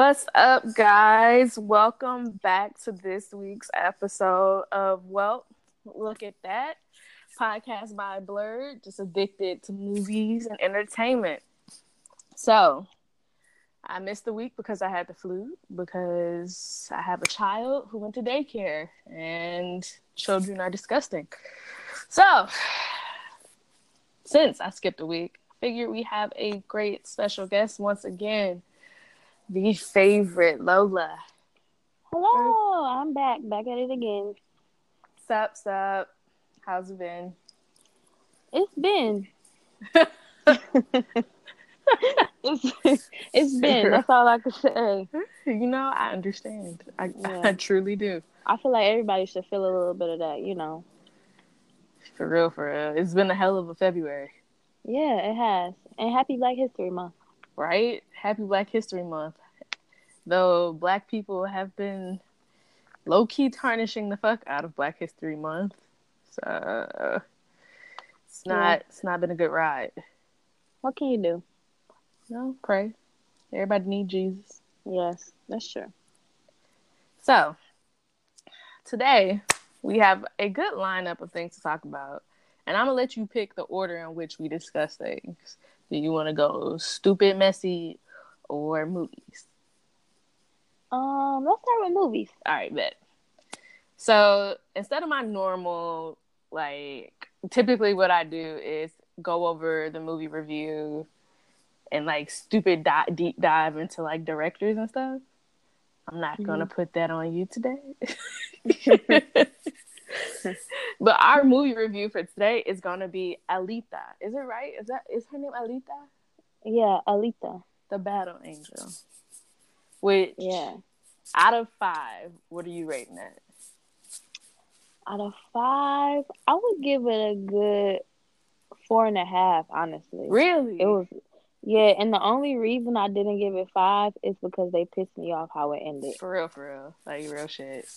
What's up, guys? Welcome back to this week's episode of Well, Look at That podcast by Blurred, just addicted to movies and entertainment. So, I missed the week because I had the flu, because I have a child who went to daycare, and children are disgusting. So, since I skipped a week, I figure we have a great special guest once again the favorite Lola. Hello, I'm back, back at it again. Sup, sup. How's it been? It's been. it's, it's been. That's all I can say. You know, I understand. I, Yeah. I truly do. I feel like everybody should feel a little bit of that, you know. For real, for real. It's been a hell of a February, Yeah, it has. And happy Black History Month. right? Happy Black History Month. Though black people have been low key tarnishing the fuck out of Black History Month. So it's not Yeah. it's not been a good ride. What can you do? No, pray. Everybody need Jesus. Yes, that's true. So, today we have a good lineup of things to talk about, and I'm gonna let you pick the order in which we discuss things. Do you want to go stupid, messy, or movies? Um, let's start with movies. All right, bet. So instead of my normal, like, typically what I do is go over the movie review and like stupid di- deep dive into like directors and stuff. I'm not gonna put that on you today. but our movie review for today is gonna be Alita. Is it right? Is that is her name Alita? Yeah, Alita. The Battle Angel. Which Yeah. out of five, what are you rating it? Out of five, I would give it a good four and a half, honestly. Really? It was, yeah, and the only reason I didn't give it five is because they pissed me off how it ended. For real, for real. Like real shit.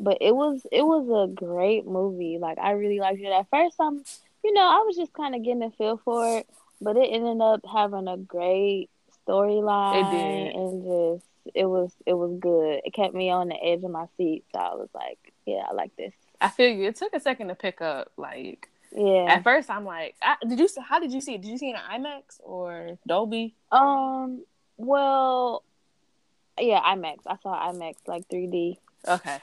But it was it was a great movie. Like I really liked it. At first, I'm, you know, I was just kind of getting a feel for it, but it ended up having a great storyline. It did. and just it was it was good. It kept me on the edge of my seat, so I was like, yeah, I like this. I feel you. It took a second to pick up. Like Yeah. at first, I'm like, I, did you? How did you see it? Did you see it in IMAX or Dolby? Um. Well. Yeah, IMAX. I saw IMAX like 3D. Okay.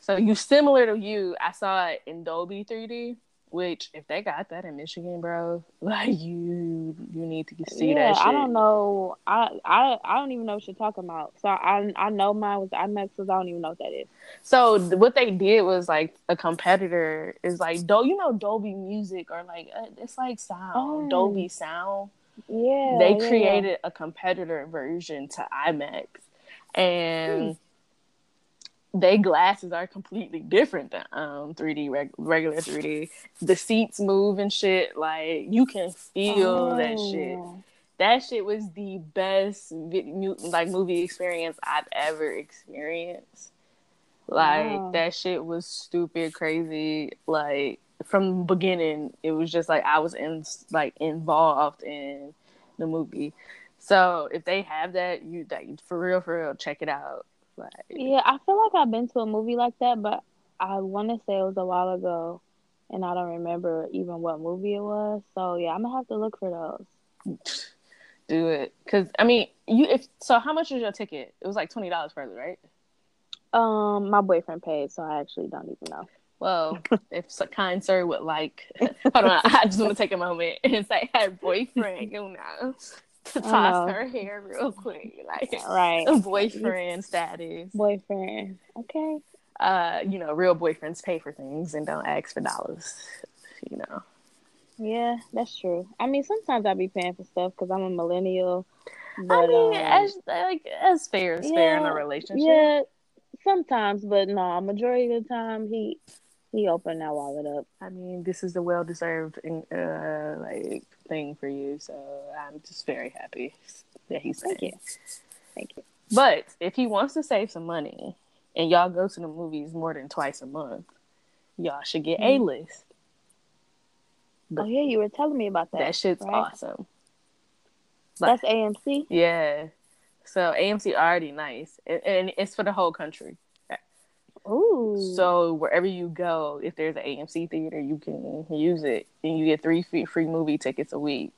So you similar to you. I saw it in Dolby 3D. Which, if they got that in Michigan, bro, like you, you need to see yeah, that shit. I don't know. I, I I don't even know what you're talking about. So I I know mine was IMAX, because I don't even know what that is. So what they did was like a competitor is like, do you know Dolby Music or like uh, it's like sound Oh. Dolby Sound. Yeah, they yeah. created a competitor version to IMAX, and they glasses are completely different than um 3D reg- regular 3D. The seats move and shit. Like you can feel that shit. Oh. That shit was the best vi- like movie experience I've ever experienced. Like Wow. that shit was stupid crazy. Like from the beginning, it was just like I was in like involved in the movie. So if they have that, you like for real, for real, check it out. Like Yeah, I feel like I've been to a movie like that, but I want to say it was a while ago, and I don't remember even what movie it was. So yeah, I'm gonna have to look for those. do it, cause I mean, you if so, how much was your ticket? It was like twenty dollars further, right? Um, my boyfriend paid, so I actually don't even know. Well, if a kind sir would like, hold on, I just want to take a moment and say, "Hey, boyfriend, you know, to toss her hair real quick, like Right, boyfriend status." boyfriend. Okay. Uh, you know, real boyfriends pay for things and don't ask for dollars. You know, Yeah, that's true. I mean, sometimes I be paying for stuff because I'm a millennial. But, I mean, um, as like as fair as fair in a relationship. Yeah, sometimes, but no, majority of the time he he opened that wallet up. I mean, this is a well deserved uh, like thing for you, so I'm just very happy that he's Thank you, thank you. But if he wants to save some money and y'all go to the movies more than twice a month, y'all should get Mhm. a list. Oh yeah, you were telling me about that. That shit's right? awesome. That's AMC. Yeah. So AMC already nice, and, and it's for the whole country. Ooh. So wherever you go, if there's an AMC theater, you can use it, and you get three free, free movie tickets a week.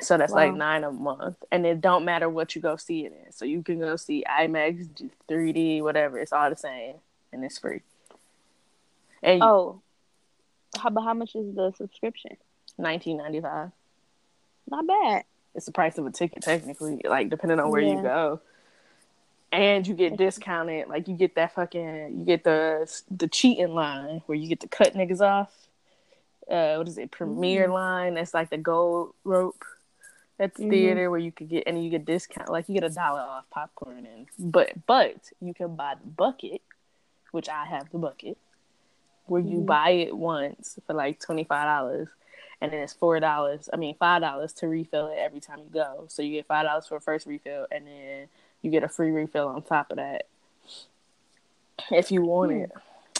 So that's Wow. like nine a month, and it don't matter what you go see it in. So you can go see IMAX, 3D, whatever. It's all the same, and it's free. And Oh. How but how much is the subscription? nineteen ninety five. Not bad. It's the price of a ticket technically, like depending on where you go. And you get discounted, like you get that fucking, you get the the cheating line where you get to cut niggas off. Uh, what is it? Premier Mm. line. That's like the gold rope at the Mhm. theater where you could get, and you get discount, like you get a dollar off popcorn and, but but you can buy the bucket, which I have the bucket, where you Mhm. buy it once for like twenty five dollars, and then it's four dollars. I mean five dollars to refill it every time you go. So you get five dollars for a first refill, and then you get a free refill on top of that if you want Hmm. it.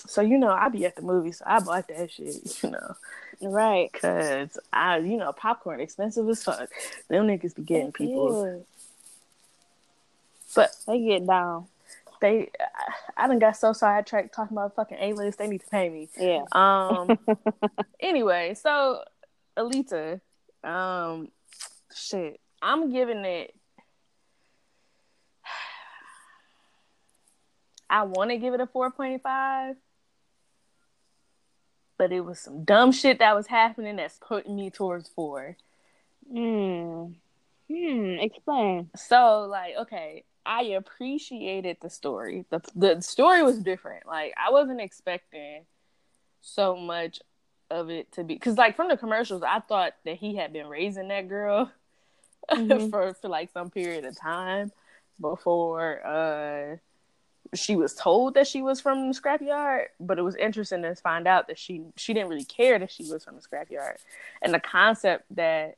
So you know, I be at the movies, so I bought that shit. You know, Right. cause I, you know, popcorn expensive as fuck. Them niggas be getting people, but They get down. they, I, I done got so sidetracked talking about fucking A list. They need to pay me. Yeah. Um. anyway, so Alita, um, shit, I'm giving it. I want to give it a four point five, but it was some dumb shit that was happening that's putting me towards four. Hmm. Hmm. Explain. So like, okay, I appreciated the story. the The story was different. Like, I wasn't expecting so much of it to be because, like, from the commercials, I thought that he had been raising that girl Mhm. for for like some period of time before uh she was told that she was from the scrapyard. But it was interesting to find out that she she didn't really care that she was from the scrapyard, and the concept that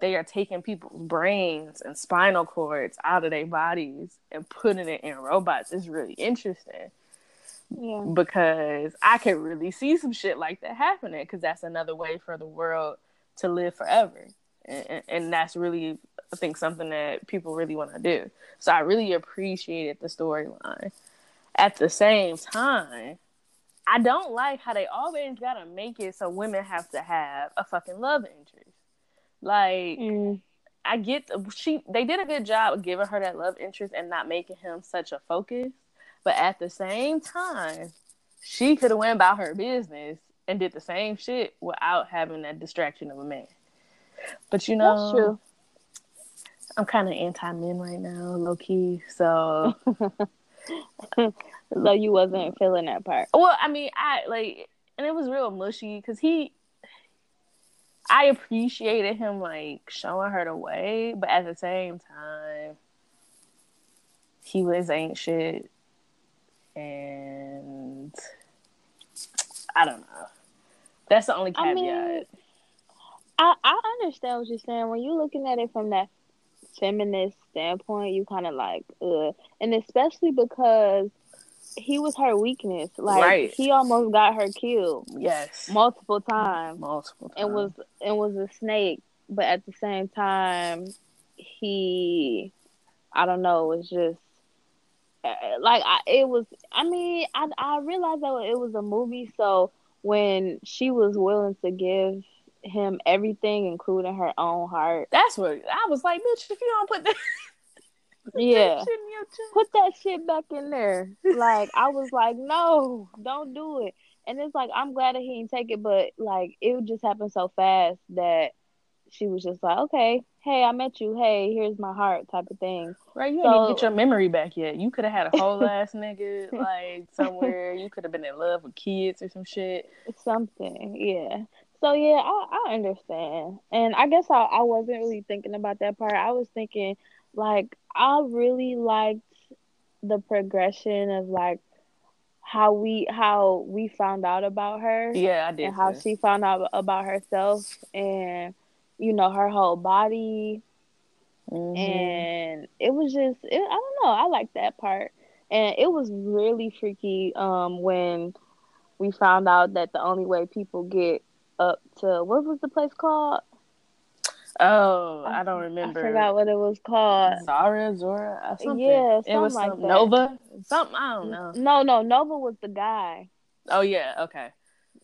they are taking people's brains and spinal cords out of their bodies and putting it in robots is really interesting Yeah. because I could really see some shit like that happening because that's another way for the world to live forever. And, and, and that's really, I think, something that people really want to do. So I really appreciated the storyline. At the same time, I don't like how they always got to make it so women have to have a fucking love interest. Like, Mm. I get the, she they did a good job of giving her that love interest and not making him such a focus. But at the same time, she could have went about her business and did the same shit without having that distraction of a man. But you know. I'm kind of anti men right now, low key. So, So you wasn't feeling that part. well, I mean, I like, and it was real mushy because he, I appreciated him like showing her the way, but at the same time, he was ain't shit, and I don't know. That's the only caveat. I mean, I I understand what you're saying. When you're looking at it from that feminist standpoint, you kind of like, uh, and especially because he was her weakness. Like Right. he almost got her killed yes, multiple times, multiple times. and was and was a snake. But at the same time, he, I don't know, was just uh, like I, it was. I mean, I I realized that it was a movie, so when she was willing to give him everything, including her own heart, That's what I was like, bitch. If you don't put that, that Yeah. shit in your chest. put that shit back in there. Like I was like, no, don't do it. And it's like I'm glad that he didn't take it, but like it would just happened so fast that she was just like, okay, hey, I met you. Hey, here's my heart, type of thing. Right, you didn't even get your memory back yet. You could have had a whole ass nigga like somewhere. You could have been in love with kids or some shit. Something, yeah. So yeah, I, I understand, and I guess I, I wasn't really thinking about that part. I was thinking like I really liked the progression of like how we how we found out about her Yeah, I did. and how too. she found out about herself and you know her whole body Mhm. and it was just it, I don't know I like that part and it was really freaky um when we found out that the only way people get up to what was the place called Oh, I, I don't remember. I forgot what it was called. Zara, Zora, something. Yeah, something it was like some, that. Nova, something. I don't know. No, no, Nova was the guy. Oh yeah, okay.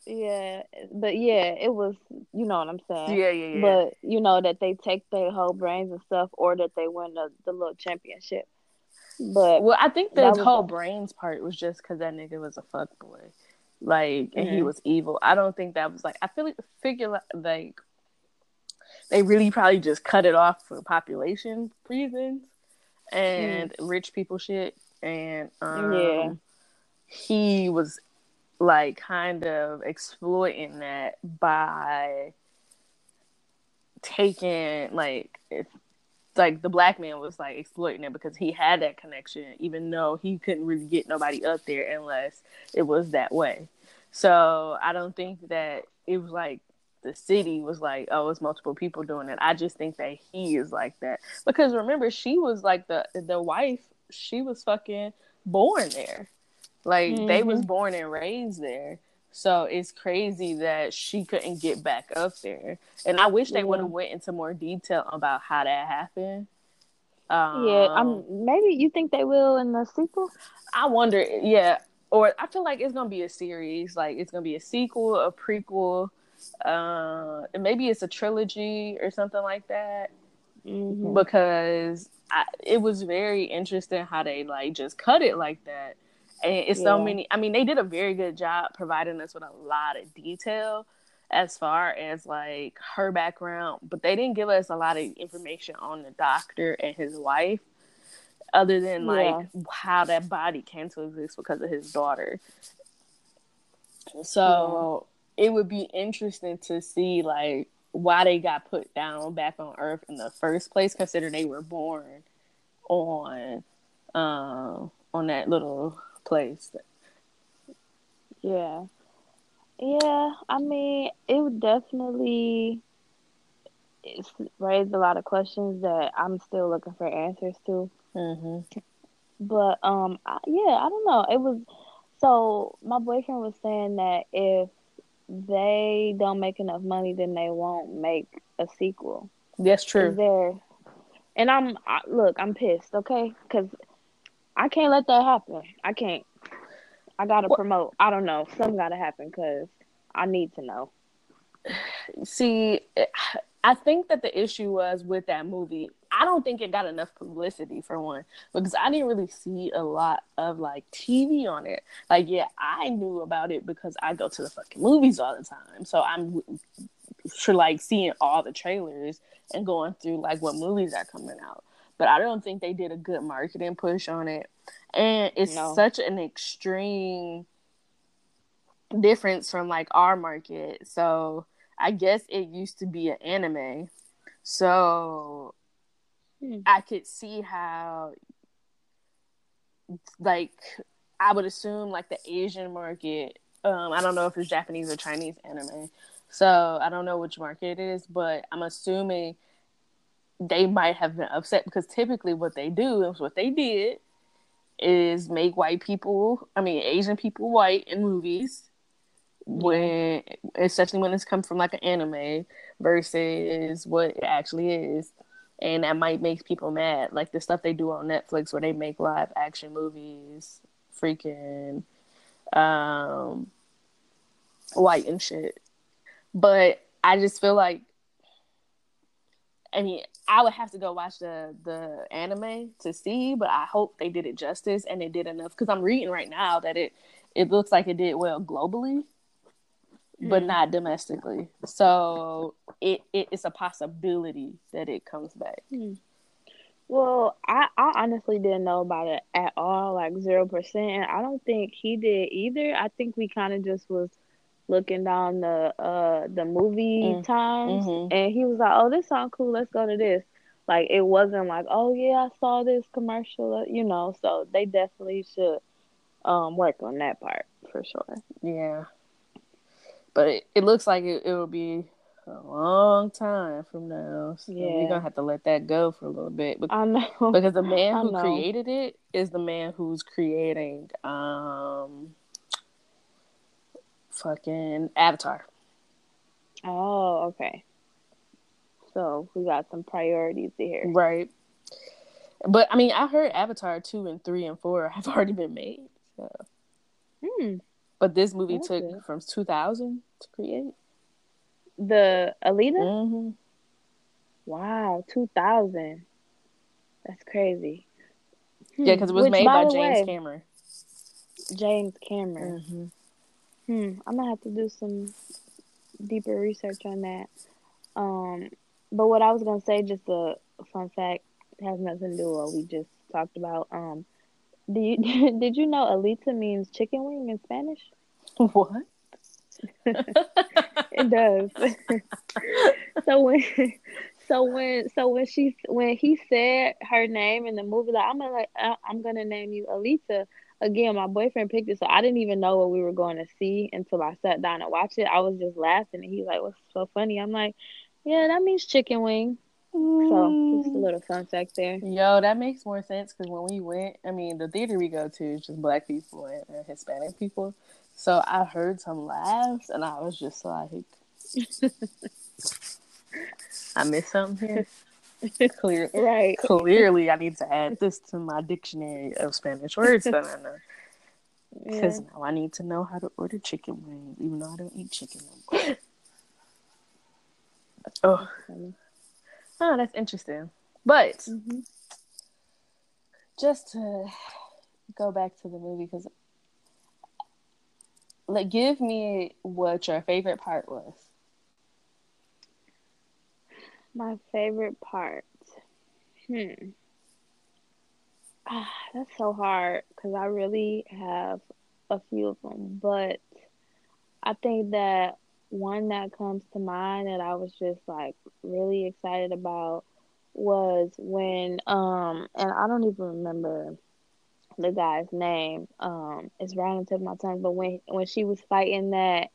Yeah, but yeah, it was. You know what I'm saying? Yeah, yeah, yeah. But you know that they take their whole brains and stuff, or that they win the the little championship. But well, I think the was whole brains part was just because that nigga was a fuck boy, like, and he Mhm. was evil. I don't think that was like. I feel like figure like- they really probably just cut it off for population reasons and rich people shit. And um, Yeah. he was like kind of exploiting that by taking like like the black man was like exploiting it because he had that connection even though he couldn't really get nobody up there unless it was that way. So i don't think that it was like the city was like oh it's multiple people doing it. I just think that he is like that. Because remember she was like the the wife she was fucking born there. Like they was mm-hmm. born and raised there so it's crazy that she couldn't get back up there and i wish they Yeah. would have went into more detail about how that happened um, yeah, I'm maybe you think they will in the sequel. I wonder, yeah, or I feel like it's gonna be a series. Like it's gonna be a sequel, a prequel, uh, and maybe it's a trilogy or something like that. Mhm. Because I, it was very interesting how they like just cut it like that, and it's so many. I mean, they did a very good job providing us with a lot of detail as far as like her background, but they didn't give us a lot of information on the doctor and his wife other than like how that body came to exist because of his daughter. So it would be interesting to see like why they got put down back on Earth in the first place, considering they were born on um on that little place. Yeah. Yeah, I mean, it would definitely it's raised a lot of questions that I'm still looking for answers to. Mm-hmm. But um, I, yeah, I don't know. It was so my boyfriend was saying that if they don't make enough money, then they won't make a sequel. That's true. there? And I'm I, look, I'm pissed, okay? Because I can't let that happen. I can't. I gotta What- promote. I don't know. Something gotta happen because I need to know. See, I think that the issue was with that movie. I don't think it got enough publicity for one because I didn't really see a lot of like TV on it. Like, yeah, I knew about it because I go to the fucking movies all the time, so I'm for like seeing all the trailers and going through like what movies are coming out. But I don't think they did a good marketing push on it, and it's No. such an extreme difference from like our market. So I guess it used to be an anime. So Hmm. I could see how like I would assume like the Asian market, um, I don't know if it's Japanese or Chinese anime. So I don't know which market it is, but I'm assuming they might have been upset because typically what they do is what they did is make white people, I mean Asian people white in movies when especially when it's come from like an anime versus what it actually is. And that might make people mad. Like the stuff they do on netflix where they make live action movies freaking um white and shit. But i just feel like i mean i would have to go watch the the anime to see but i hope they did it justice and it did enough because i'm reading right now that it it looks like it did well globally but Mm. not domestically. So it, it it's a possibility that it comes back. Well, I, I honestly didn't know about it at all, like zero percent. And I don't think he did either. I think we kind of just was looking down the uh the movie Mm. times, Mhm. and he was like, "Oh, this sounds cool. Let's go to this." Like it wasn't like, "Oh yeah, I saw this commercial," uh, you know. So they definitely should um work on that part for sure. Yeah. But it, it looks like it, it will be a long time from now. So Yeah. we're gonna have to let that go for a little bit. I know. Because the man who created it is the man who's creating um fucking Avatar. Oh, okay. So we got some priorities here. Right. But I mean, I heard Avatar two and three and four have already been made. So. Hmm. But this movie That's took good. from two thousand to create. The Alita. Mm-hmm. Wow, two thousand. That's crazy. Yeah, because it was Which, made by, the James way, Cameron. James Cameron. Mm-hmm. Hmm. I'm gonna have to do some deeper research on that. Um, but what I was gonna say, just a fun fact, has nothing to do with what we just talked about. Um, do you did you know Alita means chicken wing in Spanish? What? It does. so when, so when, so when she, when he said her name in the movie, like I'm gonna, I'm gonna name you Alita. Again, my boyfriend picked it, so I didn't even know what we were going to see until I sat down and watched it. I was just laughing, and he's like, "What's so funny?" I'm like, "Yeah, that means chicken wing." So just a little fun fact there. Yo, that makes more sense because when we went, I mean, the theater we go to is just black people and, and Hispanic people. So I heard some laughs and I was just like, I missed something here. Clear, Right. clearly, I need to add this to my dictionary of Spanish words that I know. Yeah. Because now I need to know how to order chicken wings, even though I don't eat chicken no more. oh, oh, that's interesting. But Mhm. just to go back to the movie because like give me what your favorite part was My favorite part. Hmm. Ah, that's so hard because I really have a few of them, but I think that one that comes to mind that I was just like really excited about was when um and I don't even remember the guy's name um it's right on the tip of my tongue but when when she was fighting that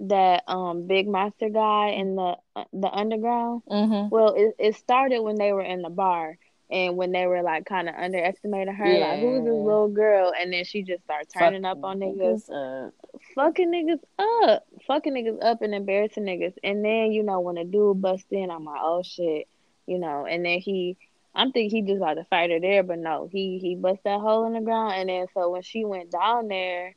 that um big monster guy in the the underground mm-hmm. well, it, it started when they were in the bar and when they were like kind of underestimating her, like who's this little girl, and then she just started turning up on niggas, uh, fucking niggas up, fucking niggas up, and embarrassing niggas. And then you know when a dude busts in, I'm like, oh shit, you know. And then he, I'm thinking he just about to fight her there, but no, he he bust that hole in the ground, and then so when she went down there.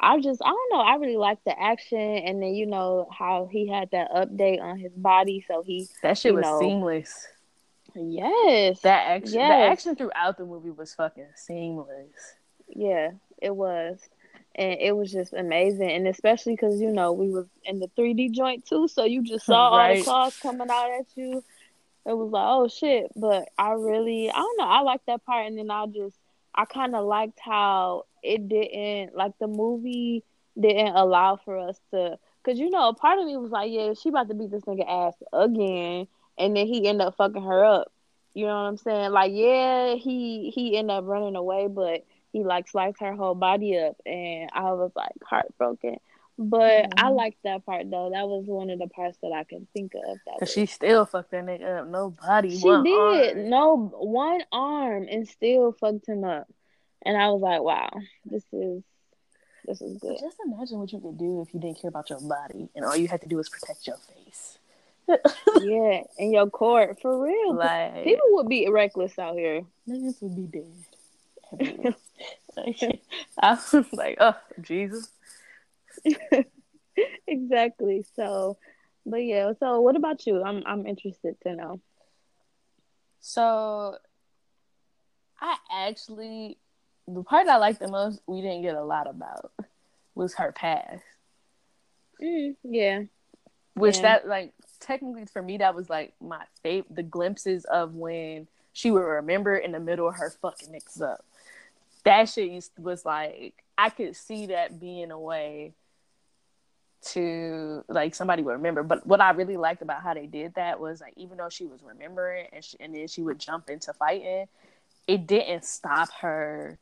I just I don't know I really liked the action and then you know how he had that update on his body so he that shit was know, seamless yes that action the action throughout the movie was fucking seamless Yeah, it was. And it was just amazing. And especially because, you know, we was in the 3D joint too. So you just saw all Right. the claws coming out at you. It was like, oh shit. But I really, I don't know. I liked that part. And then I just, I kind of liked how it didn't, like the movie didn't allow for us to, because, you know, a part of me was like, yeah, she about to beat this nigga ass again. And then he end up fucking her up. You know what I'm saying? Like, yeah, he he end up running away, but he like sliced her whole body up and I was like heartbroken. But I Mhm. liked that part though. That was one of the parts that I could think of. That she still fucked that nigga up nobody she did arm. no one arm and still fucked him up. And I was like, wow, this is this is good. Just imagine what you could do if you didn't care about your body and all you had to do was protect your face. yeah, in your court for real. like People would be reckless out here. niggas would be dead. Like, I was like, oh Jesus. exactly. So, but yeah. So, what about you? I'm I'm interested to know. So I actually the part I liked the most we didn't get a lot about was her past. Mm, yeah. Which Yeah. that like technically for me that was like my favorite the glimpses of when she would remember in the middle of her fucking niggas up. That shit used, was like I could see that being a way to like somebody would remember. But what I really liked about how they did that was like even though she was remembering and she, and then she would jump into fighting, it didn't stop her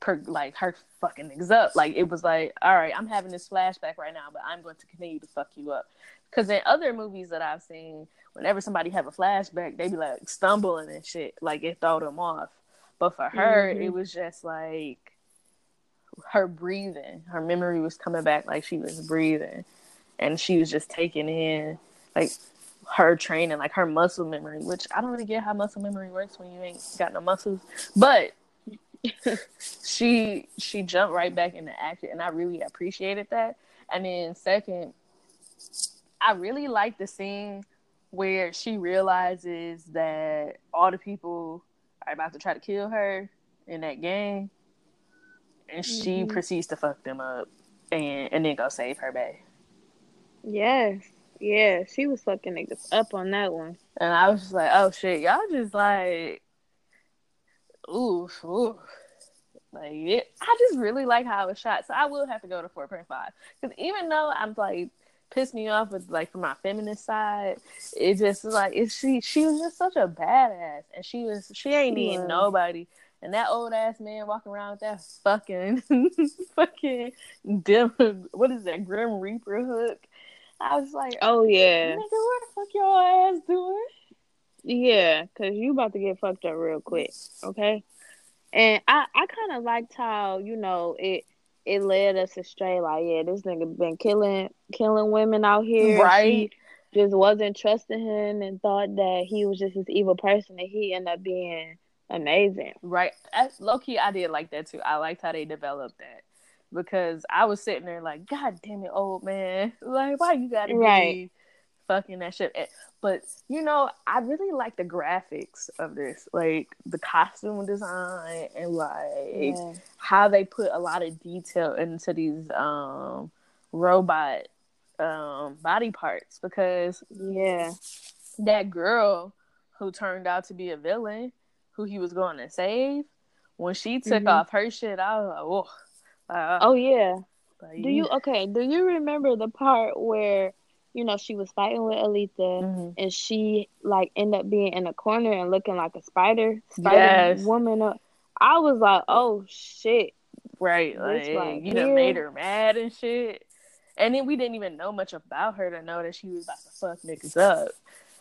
per like her fucking niggas up. Like it was like, all right, I'm having this flashback right now, but I'm going to continue to fuck you up. Because in other movies that I've seen, whenever somebody have a flashback, they be like stumbling and shit, like it throw them off. But for her, Mhm. it was just like her breathing. Her memory was coming back like she was breathing, and she was just taking in like her training, like her muscle memory, which I don't really get how muscle memory works when you ain't got no muscles. But she she jumped right back into action and I really appreciated that. And then second, I really like the scene where she realizes that all the people are about to try to kill her in that gang and mm-hmm. she proceeds to fuck them up and and then go save her bae. Yes. Yeah, she was fucking niggas up on that one. And I was just like, oh shit, y'all just like oof, oof. Like it, I just really like how it was shot. So I will have to go to four point five. Because even though I'm like pissed me off with like from my feminist side, it just like it she she was just such a badass and she was she ain't needing nobody. And that old ass man walking around with that fucking fucking dim what is that Grim Reaper hook? I was like, oh yeah, nigga, where the fuck your ass doing? Yeah, cause you about to get fucked up real quick, okay? And I I kind of liked how you know it it led us astray. Like, yeah, this nigga been killing killing women out here, right? She just wasn't trusting him and thought that he was just this evil person, and he ended up being amazing. Right. Low key, I did like that too. I liked how they developed that because I was sitting there like, God damn it, old man, like why you gotta right. be fucking that shit? But you know, I really like the graphics of this, like the costume design and like yeah. how they put a lot of detail into these um robot um body parts because yeah, that girl who turned out to be a villain who he was going to save, when she took mm-hmm. off her shit, I was like, oh, uh, oh yeah. do you okay? Do you remember the part where you know she was fighting with Alita mm-hmm. and she like ended up being in a corner and looking like a spider, spider yes. woman? Up. I was like, oh shit. Right, like right you know, made her mad and shit. And then we didn't even know much about her to know that she was about to fuck niggas up.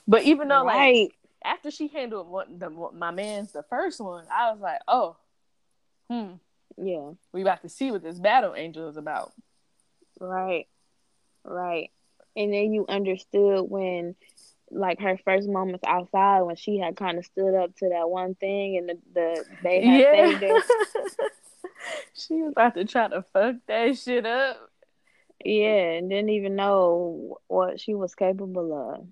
But even though right. like after she handled one, the, my man's the first one, I was like, oh, hmm, yeah, we about to see what this battle angel is about. Right, right, and then you understood when, like her first moments outside when she had kind of stood up to that one thing and the, the they had yeah. saved her. she was about to try to fuck that shit up. Yeah, and didn't even know what she was capable of.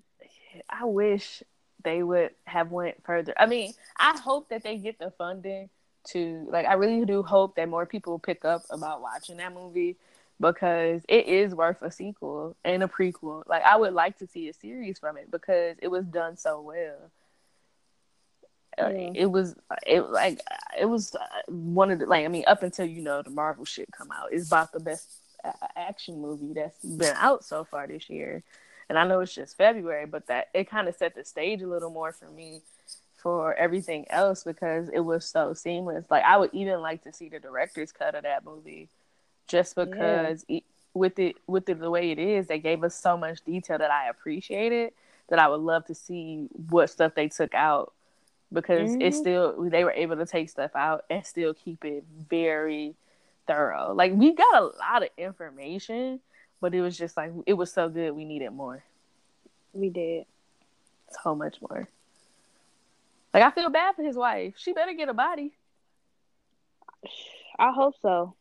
I wish they would have went further. I mean, I hope that they get the funding to like. I really do hope that more people pick up about watching that movie because it is worth a sequel and a prequel. Like, I would like to see a series from it because it was done so well. Uh, yeah. It was it like it was one of the like I mean up until you know the Marvel shit come out it's about the best action movie that's been out so far this year and I know it's just February, but that it kind of set the stage a little more for me for everything else because it was so seamless. Like I would even like to see the director's cut of that movie, just because yeah. it, with it with it the way it is, they gave us so much detail that I appreciated. That I would love to see what stuff they took out because mm-hmm. it's still they were able to take stuff out and still keep it very thorough. Like we got a lot of information but it was just like it was so good. We needed more. We did so much more. Like I feel bad for his wife. She better get a body. I hope so.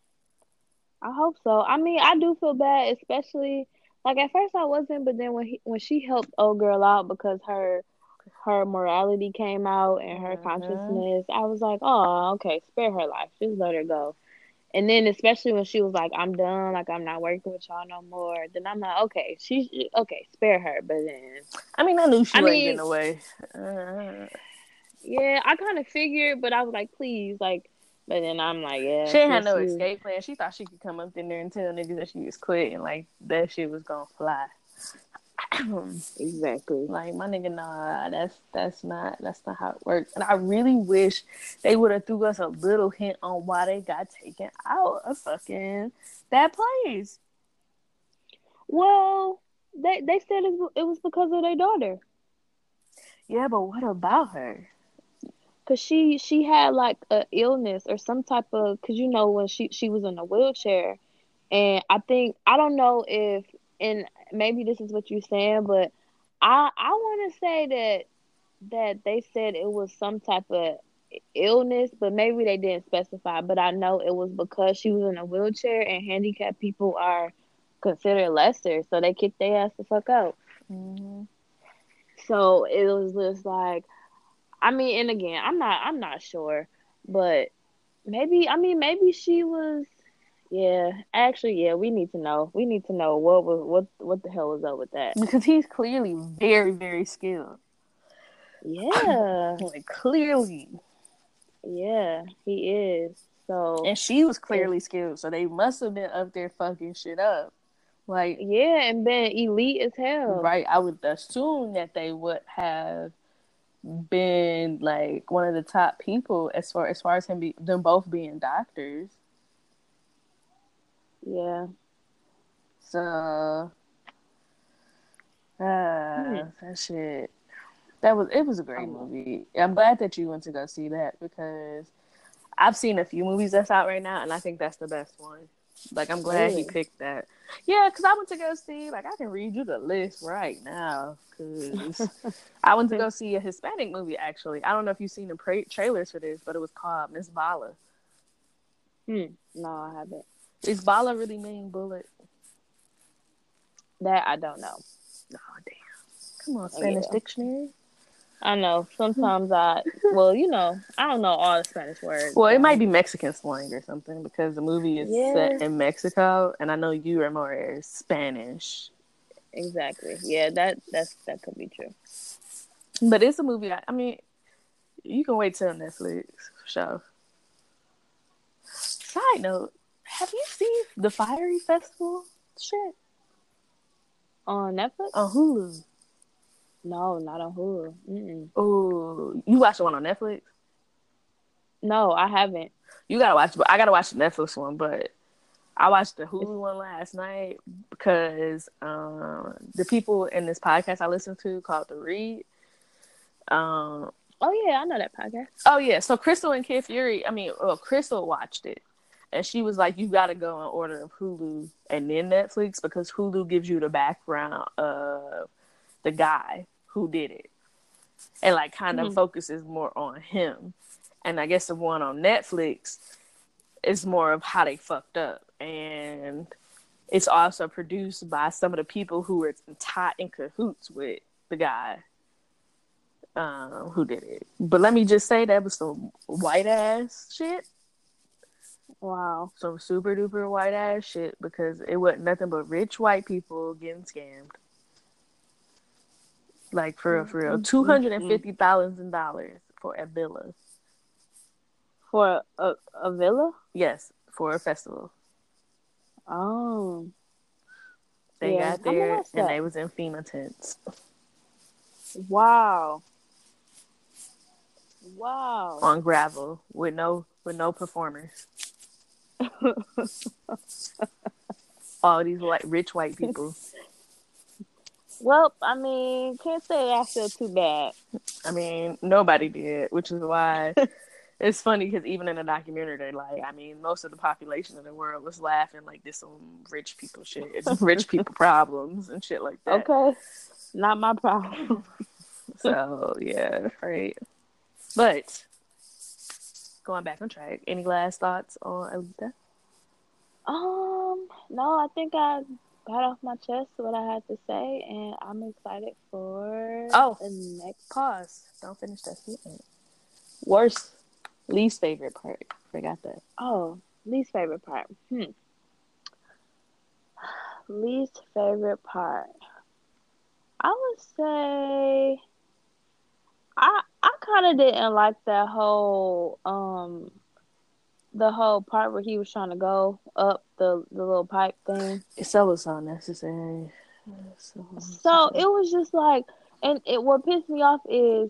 I hope so. I mean, I do feel bad, especially like at first I wasn't, but then when he, when she helped old girl out because her her morality came out and her mm-hmm. consciousness, I was like, oh, okay, spare her life, just let her go. And then especially when she was like, "I'm done, like I'm not working with y'all no more," then I'm like, "Okay, she okay, spare her." But then, I mean, I knew she I wasn't getting away. Yeah, I kind of figured, but I was like, "Please, like." But then I'm like, yeah. She had no escape plan. She thought she could come up in there and tell niggas that she was quitting. like that shit was gonna fly. exactly. Like my nigga, nah, that's that's not that's not how it works. And I really wish they would have threw us a little hint on why they got taken out of fucking that place. Well, they they said it was because of their daughter. Yeah, but what about her? Cause she she had like a illness or some type of cause you know when she she was in a wheelchair, and I think I don't know if and maybe this is what you're saying, but I I want to say that that they said it was some type of illness, but maybe they didn't specify. But I know it was because she was in a wheelchair, and handicapped people are considered lesser, so they kicked their ass the fuck out. Mm-hmm. So it was just like, I mean, and again, I'm not, I'm not sure, but maybe, I mean, maybe she was. Yeah, actually, yeah, we need to know. We need to know what was what what the hell was up with that because he's clearly very very skilled. Yeah, like clearly. Yeah, he is. So and she was clearly skilled, so they must have been up there fucking shit up. Like yeah, and been elite as hell. Right. I would assume that they would have been like one of the top people as far as far as him be them both being doctors. Yeah. So uh hmm. that shit. That was it was a great movie. I'm glad that you went to go see that because I've seen a few movies that's out right now and I think that's the best one. Like I'm glad he picked that. Yeah, because I went to go see. Like I can read you the list right now. Because I went to go see a Hispanic movie. Actually, I don't know if you've seen the pra- trailers for this, but it was called Miss Bala. Hmm. No, I haven't. Is Bala really mean bullet? That I don't know. Oh damn! Come on, Spanish yeah. dictionary. I know. Hmm. Sometimes I, well, you know, I don't know all the Spanish words. Well, it might be Mexican slang or something because the movie is yeah. set in Mexico, and I know you are more Spanish. Exactly. Yeah, that that's that could be true. But it's a movie. I, I mean, you can wait till Netflix for sure. Side note: Have you seen the Fyre Festival? Shit. On Netflix? On Hulu. No, not on Hulu. Oh, you watched the one on Netflix? No, I haven't. You gotta watch. I gotta watch the Netflix one, but I watched the Hulu one last night because um, the people in this podcast I listen to called The Read. Um, oh yeah, I know that podcast. Oh yeah, so Crissle and Kid Fury. I mean, well, Crissle watched it, and she was like, "You got to go in order of Hulu and then Netflix because Hulu gives you the background of the guy who did it and like kind of mm-hmm. focuses more on him. And I guess the one on Netflix is more of how they fucked up. And it's also produced by some of the people who were tied in cahoots with the guy um, who did it. But let me just say that was some white ass shit. Wow. Some super duper white ass shit because it wasn't nothing but rich white people getting scammed. Like for real, for real, mm-hmm. two hundred and fifty thousand dollars for a villa. For a, a villa? Yes, for a festival. Oh. They yeah. got there and they was in FEMA tents. Wow. Wow. On gravel with no with no performers. All these like rich white people. Well, I mean, can't say I feel too bad. I mean, nobody did, which is why it's funny because even in the documentary, like, I mean, most of the population of the world was laughing like this some rich people shit, it's rich people problems and shit like that. Okay, not my problem. so yeah, right. But going back on track, any last thoughts on Alita? Um, no, I think I got off my chest what I had to say, and I'm excited for oh the next pause. Don't finish that statement. Worst, least favorite part. Forgot that. Oh, least favorite part. Hmm. Least favorite part. I would say I I kind of didn't like that whole um the whole part where he was trying to go up the the little pipe thing. It's So was unnecessary. So, so it was just like, and it what pissed me off is,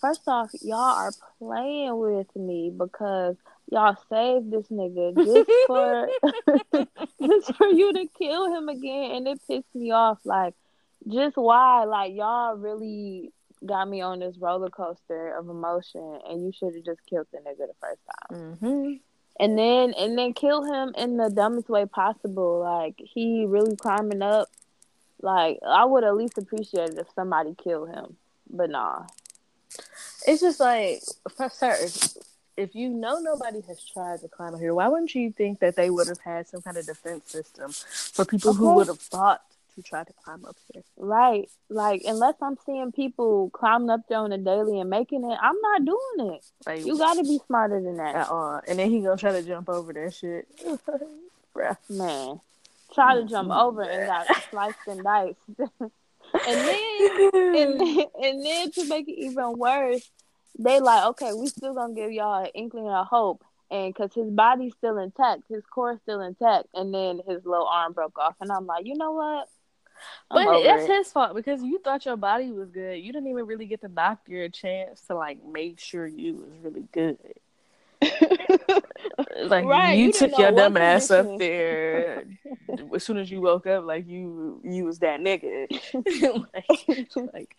first off, y'all are playing with me because y'all saved this nigga just for just for you to kill him again, and it pissed me off. Like, just why? Like y'all really got me on this roller coaster of emotion, and you should have just killed the nigga the first time. Mm-hmm. And then and then kill him in the dumbest way possible. Like he really climbing up Like I would at least appreciate it if somebody killed him, but nah. It's just like for certain. If you know nobody has tried to climb up here, why wouldn't you think that they would have had some kind of defense system for people who would have thought to try to climb up here? Right. Like unless I'm seeing people climbing up there on a daily and making it, I'm not doing it. Like You gotta be smarter than that. at all. And then he gonna try to jump over that shit. Bruh. Man. Try to jump over and got sliced and diced. and then and, and then to make it even worse, they like, okay, we still gonna give y'all an inkling of hope. And because his body's still intact, his core's still intact, and then his little arm broke off. And I'm like, you know what? I'm But that's it. his fault because you thought your body was good. You didn't even really get the doctor a chance to like make sure you was really good. Like Right, you, you took your dumb ass up there. as soon as you woke up, like you you was that nigga. like, like,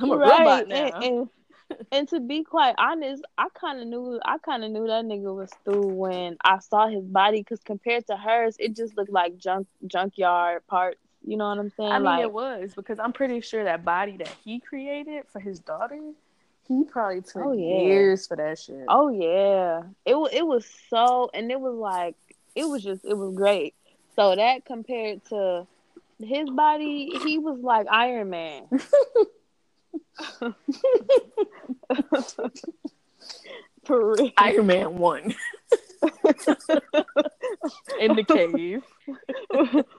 I'm a robot now. And, and, and to be quite honest, I kind of knew I kind of knew that nigga was through when I saw his body. Because compared to hers, it just looked like junk junkyard parts. You know what I'm saying? I mean, like, it was because I'm pretty sure that body that he created for his daughter, he probably took Oh, yeah. years for that shit. oh yeah, it was it was so, and it was like it was just it was great. So that compared to his body, he was like Iron Man. Iron Man one in the cave.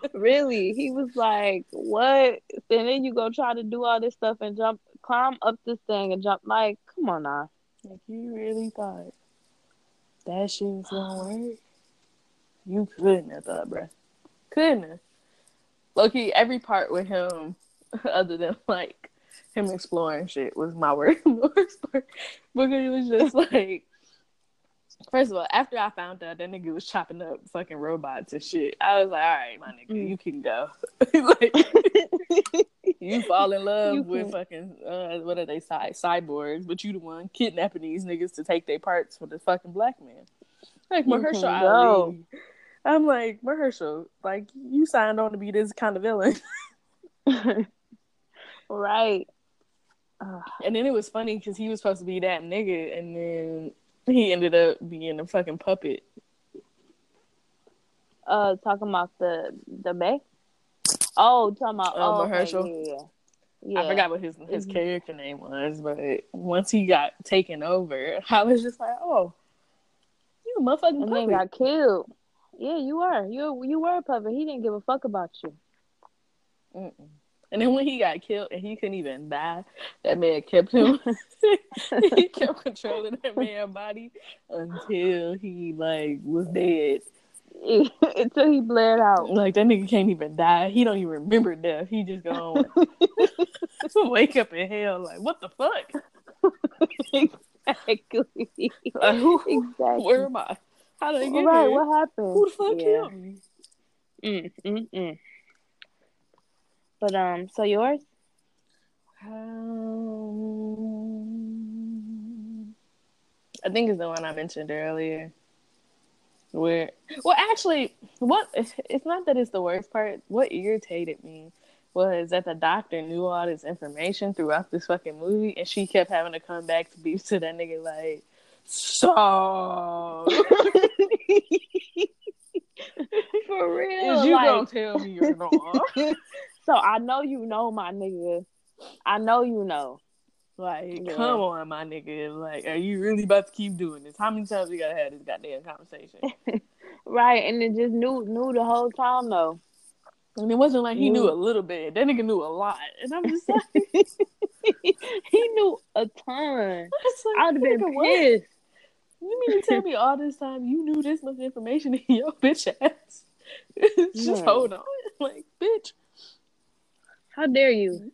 really, he was like, "What?" And then you go try to do all this stuff and jump, climb up this thing and jump. Like, come on now. Like you really thought that shit was gonna work? You couldn't have thought, bruh. Couldn't have. Loki, every part with him, other than like him exploring shit, was my wor- worst part because it was just like. First of all, after I found out that nigga was chopping up fucking robots and shit, I was like, all right, my nigga, Mm. you can go. like, you fall in love You with can- fucking uh, what are they cy- cyborgs? But you the one kidnapping these niggas to take their parts for the fucking black man. Like Mahershala Ali. I'm like Mahershala, like you signed on to be this kind of villain. right. And then it was funny because he was supposed to be that nigga, and then he ended up being a fucking puppet. uh, talking about the the bay. Oh, talking about Uh, oh, okay, Mahershala. yeah, yeah, yeah. I forgot what his his Mhm. character name was, but once he got taken over, I was just like, oh, you motherfucking And puppet. got killed. Yeah, you were. You you were a puppet. He didn't give a fuck about you. Mm-mm. And then when he got killed and he couldn't even die, that man kept him. he kept controlling that man's body until he like was dead. Until he bled out. Like that nigga can't even die. He don't even remember death. He just gonna wake up in hell. Like what the fuck? exactly. Like, who, exactly. where am I? How did I get right, here? what happened? Who the fuck yeah. killed me? Mm, mm, mm. But um, so yours? Um, I think it's the one I mentioned earlier. Where, well, actually, what it's not that it's the worst part. What irritated me was that the doctor knew all this information throughout this fucking movie, and she kept having to come back to beef to that nigga like, so For real? is you like- gonna tell me you're wrong? so I know you know, my nigga. I know you know. Like, Yeah. come on, my nigga. Like, are you really about to keep doing this? How many times we gotta have this goddamn conversation? Right, and it just knew knew the whole time though. And it wasn't like he knew You- a little bit. That nigga knew a lot. And I'm just like, he knew a ton. like, I'd have been nigga, what? pissed. You mean to tell me all this time you knew this much information in your bitch ass? just hold on. Like, bitch, How dare you?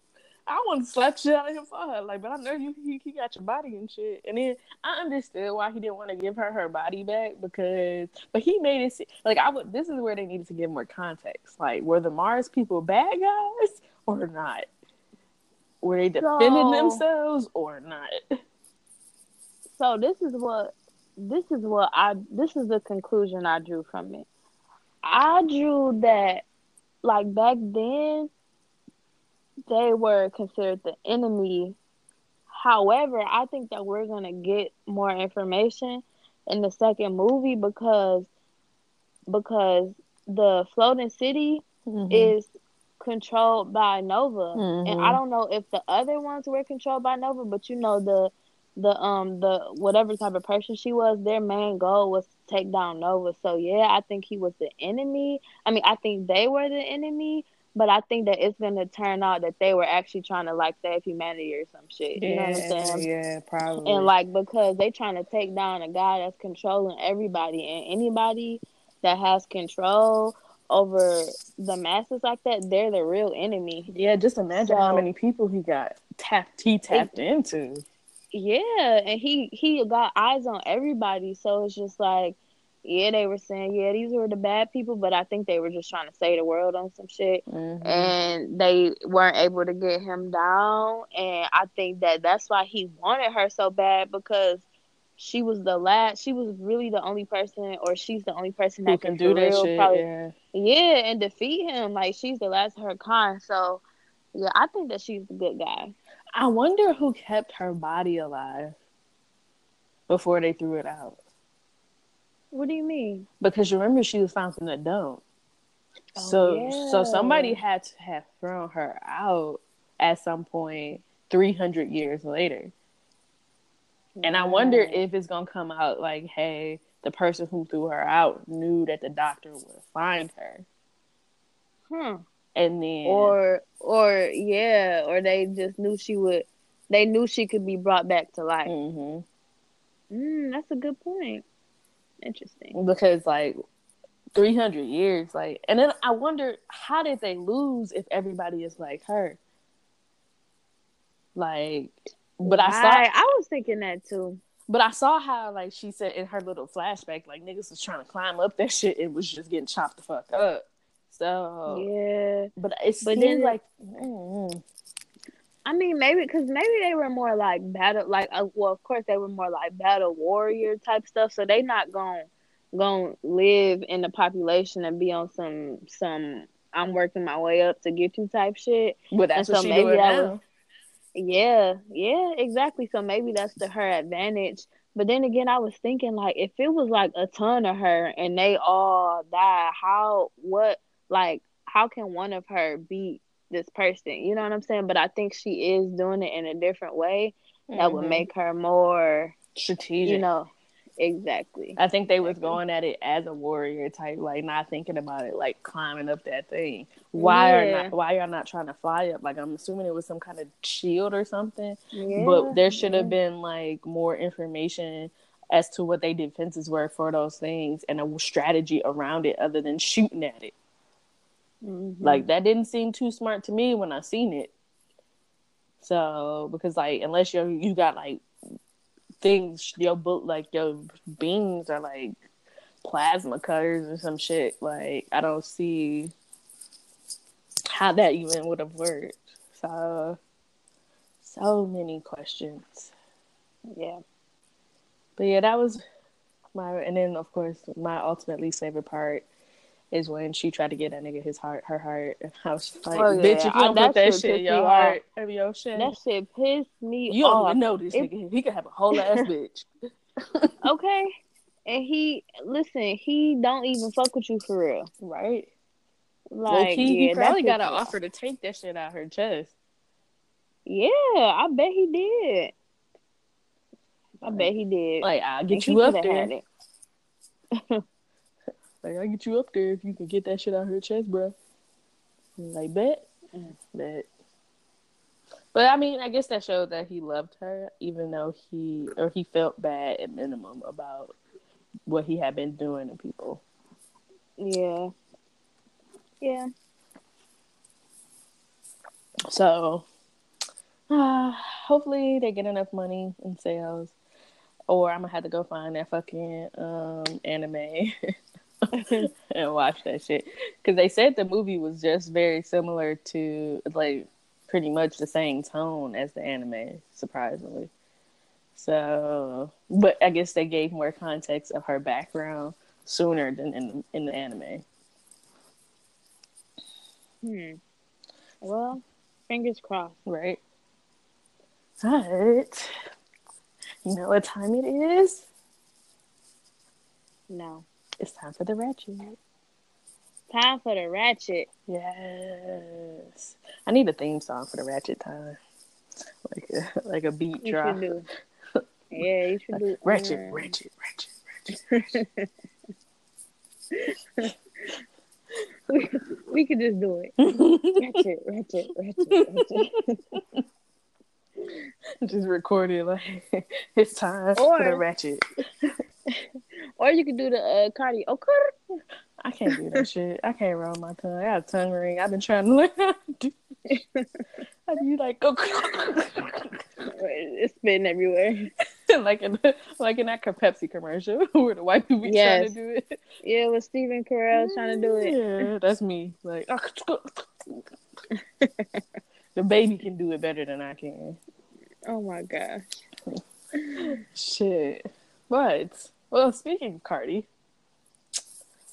I want to slap shit out of him for her. Like, but I know you he, he got your body and shit. And then I understood why he didn't want to give her her body back because, but he made it like I would. This is where they needed to give more context. Like, were the Mars people bad guys or not? Were they defending So- themselves or not? So this is what this is what I this is the conclusion I drew from it. I drew that like back then they were considered the enemy. However, I think that we're gonna get more information in the second movie because because the floating city Mhm. is controlled by Nova, and Mhm. I don't know if the other ones were controlled by Nova, but you know the the um the whatever type of person she was, their main goal was to take down Nova. So yeah, I think he was the enemy. I mean, I think they were the enemy, but I think that it's gonna turn out that they were actually trying to like save humanity or some shit. You know what I'm Yeah, saying? yeah, probably. And like because they trying to take down a guy that's controlling everybody and anybody that has control over the masses like that, they're the real enemy. yeah, just imagine how many people he got tapped. He tapped into. Yeah, and he he got eyes on everybody, so it's just like, yeah, they were saying, yeah, these were the bad people, but I think they were just trying to save the world on some shit, Mhm. and they weren't able to get him down, and I think that that's why he wanted her so bad because she was the last, she was really the only person, or she's the only person that can can do that real shit? probably yeah. Yeah, and defeat him. Like she's the last of her kind. So yeah, I think that she's the good guy. I wonder who kept her body alive before they threw it out. What do you mean? Because you remember she was found in the dump. Oh, So so somebody had to have thrown her out at some point 300 years later. And I wonder if it's going to come out like hey, the person who threw her out knew that the doctor would find her. Hmm. And then Or or yeah, or they just knew she would. They knew she could be brought back to life. Mhm. Mm, that's a good point. Interesting. because like 300 years like and then i wonder how did they lose if everybody is like her like but i saw Right, I was thinking that too. but i saw how like she said in her little flashback like niggas was trying to climb up that shit and was just getting chopped the fuck up so Yeah. but it But seems then- like mm, I mean, maybe because maybe they were more like battle, like uh, well, of course they were more like battle warrior type stuff. So they not gonna gonna live in the population and be on some some I'm working my way up to get you type shit. but that's And what so she maybe that now was- Yeah, yeah, exactly. So maybe that's to her advantage. But then again, I was thinking like if it was like a ton of her and they all die, how what like how can one of her beat this person? You know what I'm saying? But I think she is doing it in a different way that would Mhm. make her more, strategic you know, exactly. I think they was going at it as a warrior type, like not thinking about it like climbing up that thing. Why are not why y'all not trying to fly up? Like I'm assuming it was some kind of shield or something. Yeah, but there should have yeah. been like more information as to what they defenses were for those things and a strategy around it other than shooting at it. Mhm. Like that didn't seem too smart to me when I seen it. So because like unless you you got like things your book like your beams are like plasma cutters or some shit, like I don't see how that even would have worked. So so many questions. yeah. But yeah, that was my and then of course my ultimately favorite part is when she tried to get that nigga his heart her heart and I was like, Oh, bitch, yeah. if you I- don't that put that shit in your heart of your shit, That shit pissed me off. you don't off. even know this nigga. He could have a whole ass bitch. Okay. And he listen, he don't even fuck with you for real. Right. Like key, yeah, he probably got an offer to take that shit out her chest. Yeah, I bet he did. I bet he did. Like I'll get he you up there. Like I'll get you up there if you can get that shit out of her chest, bro. Like bet, Mm. bet. But I mean, I guess that showed that he loved her, even though he or he felt bad at minimum about what he had been doing to people. Yeah. Yeah. So, uh, hopefully they get enough money in sales, or I'm gonna have to go find that fucking um, anime and watch that shit. Because they said the movie was just very similar to like pretty much the same tone as the anime, surprisingly. So, but I guess they gave more context of her background sooner than in in the anime. Hmm. Well, Fingers crossed. Right. But you know what time it is? No. It's time for the ratchet. Time for the ratchet. Yes. I need a theme song for the ratchet time. Like a like a beat You drop. do. Yeah, you should do. Ratchet, um, ratchet, ratchet, ratchet. we, we could just do it. Ratchet, ratchet, ratchet, ratchet. Just record it like it's time for the ratchet. Or you could do the uh, Cardi. Oh, Cardi. I can't do that shit. I can't roll my tongue. I got a tongue ring. I've been trying to learn how to do. How do you like go It's spitting everywhere. like in like in that Pepsi commercial where the white people be trying to do it. Yeah, with Stephen Carell trying to do it. Yeah, that's me. Like the baby can do it better than I can. Oh my gosh. Shit. But well, speaking of Cardi,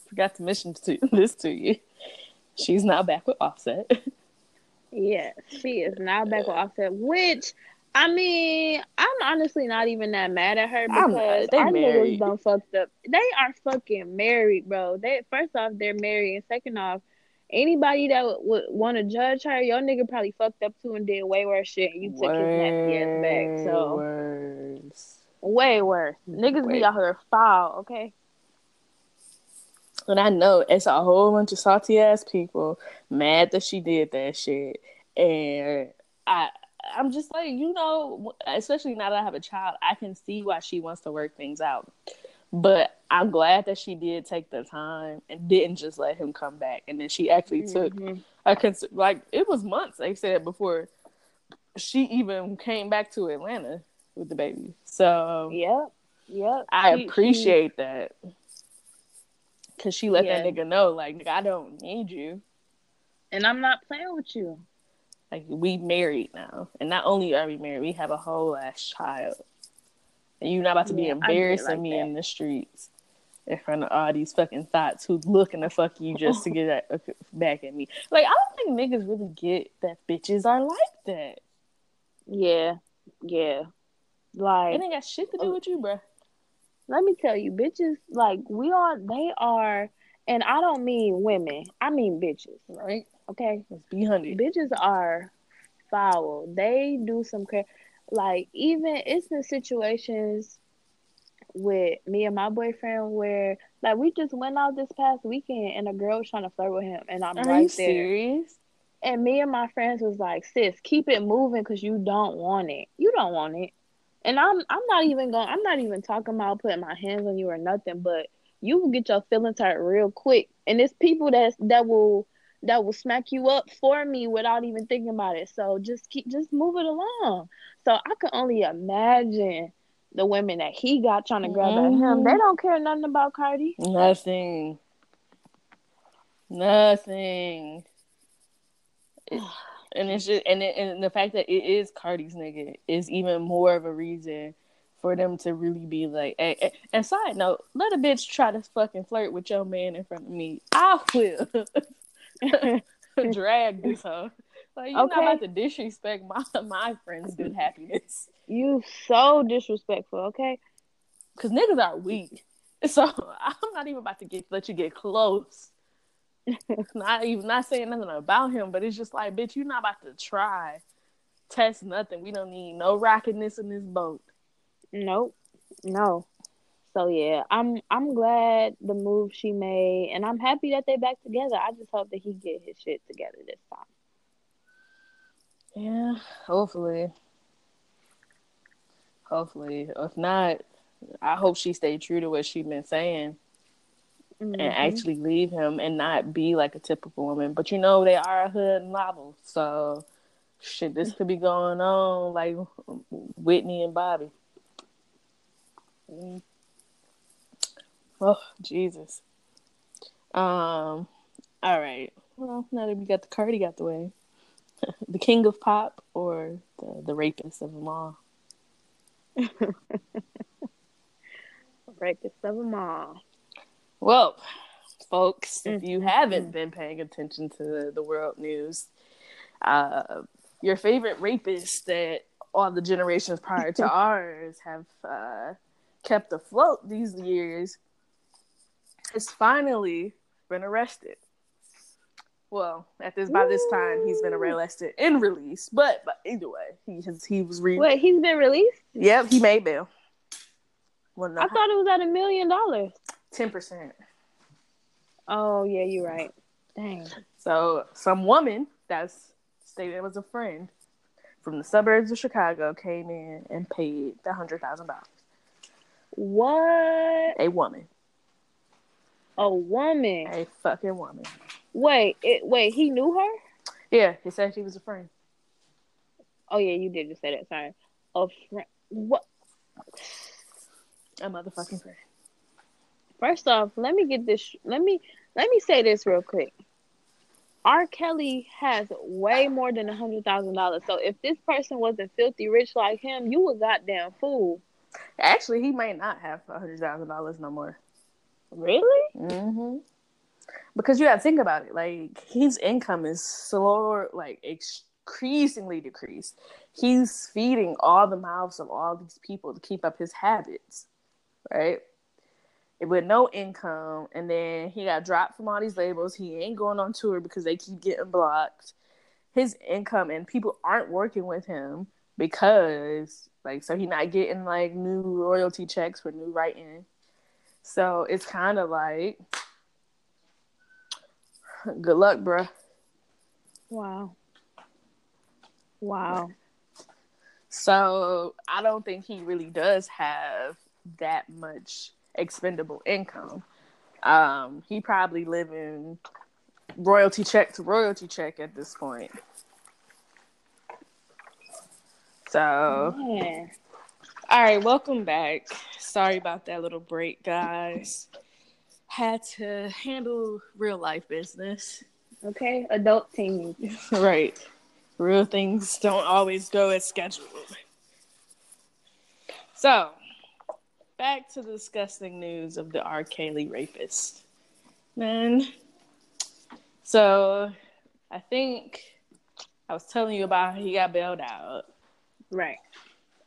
forgot to mention to this to you. She's now back with Offset. Yeah, she is now back with Offset, which I mean, I'm honestly not even that mad at her because. They our married. niggas done fucked up. They are fucking married, bro. They first off, they're married, and second off, anybody that would, would want to judge her, your nigga probably fucked up too and did way worse shit, and you took his nasty ass back. So Words. way worse. Niggas Way be out here foul, okay? And I know it's a whole bunch of salty ass people mad that she did that shit. And I I'm just like, you know, especially now that I have a child, I can see why she wants to work things out. But I'm glad that she did take the time and didn't just let him come back. And then she actually took Mhm. I cons- like it was months they said before she even came back to Atlanta with the baby. So Yep. Yep. I She- she- appreciate that. Cause she let that nigga know, like, nigga, I don't need you. and I'm not playing with you. Like, we married now, and not only are we married, we have a whole ass child, you're not about to be Yeah, I get it embarrassing like me that. in the streets in front of all these fucking thoughts who looking to fuck you just to get at, uh, back at me. Like, I don't think niggas really get that bitches are like that. Yeah. Yeah. Like It ain't got shit to do oh. with you, bruh. let me tell you, bitches, like we are, they are, and I don't mean women, I mean bitches, Right? okay? Let's be hundred. Bitches are foul. They do some cra- like even it's in situations with me and my boyfriend where like we just went out this past weekend and a girl was trying to flirt with him and I'm Are right you there. serious? And me and my friends was like, sis, keep it moving because you don't want it. You don't want it. And I'm I'm not even going I'm not even talking about putting my hands on you or nothing, but you will get your feelings hurt real quick. And it's people that that will that will smack you up for me without even thinking about it. So just keep just move it along. So I can only imagine the women that he got trying to grab at him. They mm-hmm. don't care nothing about Cardi. Nothing. Nothing. It- and it's just and it, and the fact that it is Cardi's nigga is even more of a reason for them to really be like. Hey, hey. And side note, let a bitch try to fucking flirt with your man in front of me. I will drag this hoe. Like you're Okay. not about to disrespect my my friend's good happiness. You so disrespectful, okay? Cause niggas are weak. So I'm not even about to get let you get close. not even not saying nothing about him, but it's just like, bitch, you're not about to try. Test nothing. We don't need no rockiness in this boat. Nope. No. So yeah, I'm I'm glad the move she made and I'm happy that they back together. I just hope that he get his shit together this time. Yeah, hopefully. Hopefully. If not, I hope she stayed true to what she's been saying and Mhm. actually leave him and not be like a typical woman. But you know, they are a hood novel, so shit, this could be going on like Whitney and Bobby. Mm. Oh Jesus. Um. All right. Well, now that we got the Cardi out the way, the king of pop or the the rapist of them all. Rapist of them all. Well, folks, if Mm. you haven't been paying attention to the, the world news, uh, your favorite rapist that all the generations prior to ours have uh, kept afloat these years has finally been arrested. Well, at this by this time he's been arrested and released, but but either way, he has he was re- Wait, he's been released? Yep, he made bail. Well, no, I thought it was at a million dollars. ten percent. Oh yeah, you're right. Dang. So some woman that's stated was a friend from the suburbs of Chicago came in and paid the hundred thousand dollars. What? A woman, A woman. a fucking woman. Wait, it, wait, he knew her? Yeah, he said she was a friend. Oh yeah, you did just say that. Sorry. A friend. What? A motherfucking friend. First off, let me get this. Let me let me say this real quick. R. Kelly has way more than a hundred thousand dollars. So if this person wasn't filthy rich like him, you a goddamn fool. Actually, he might not have a hundred thousand dollars no more. Really? Mm-hmm. Because you got to think about it. Like his income is slow, like increasingly decreased. He's feeding all the mouths of all these people to keep up his habits, right? With no income, and then he got dropped from all these labels. He ain't going on tour because they keep getting blocked. His income and people aren't working with him because, like, so he not getting like new royalty checks for new writing. So it's kind of like Good luck, bruh. Wow. Wow. So I don't think he really does have that much expendable income. Um, he probably living royalty check to royalty check at this point. So, Man. all right, welcome back. Sorry about that little break, guys. Had to handle real life business. Okay, adult things. right. Real things don't always go as scheduled. So, back to the disgusting news of the R. Kelly rapist. Man. So, I think I was telling you about how he got bailed out. Right.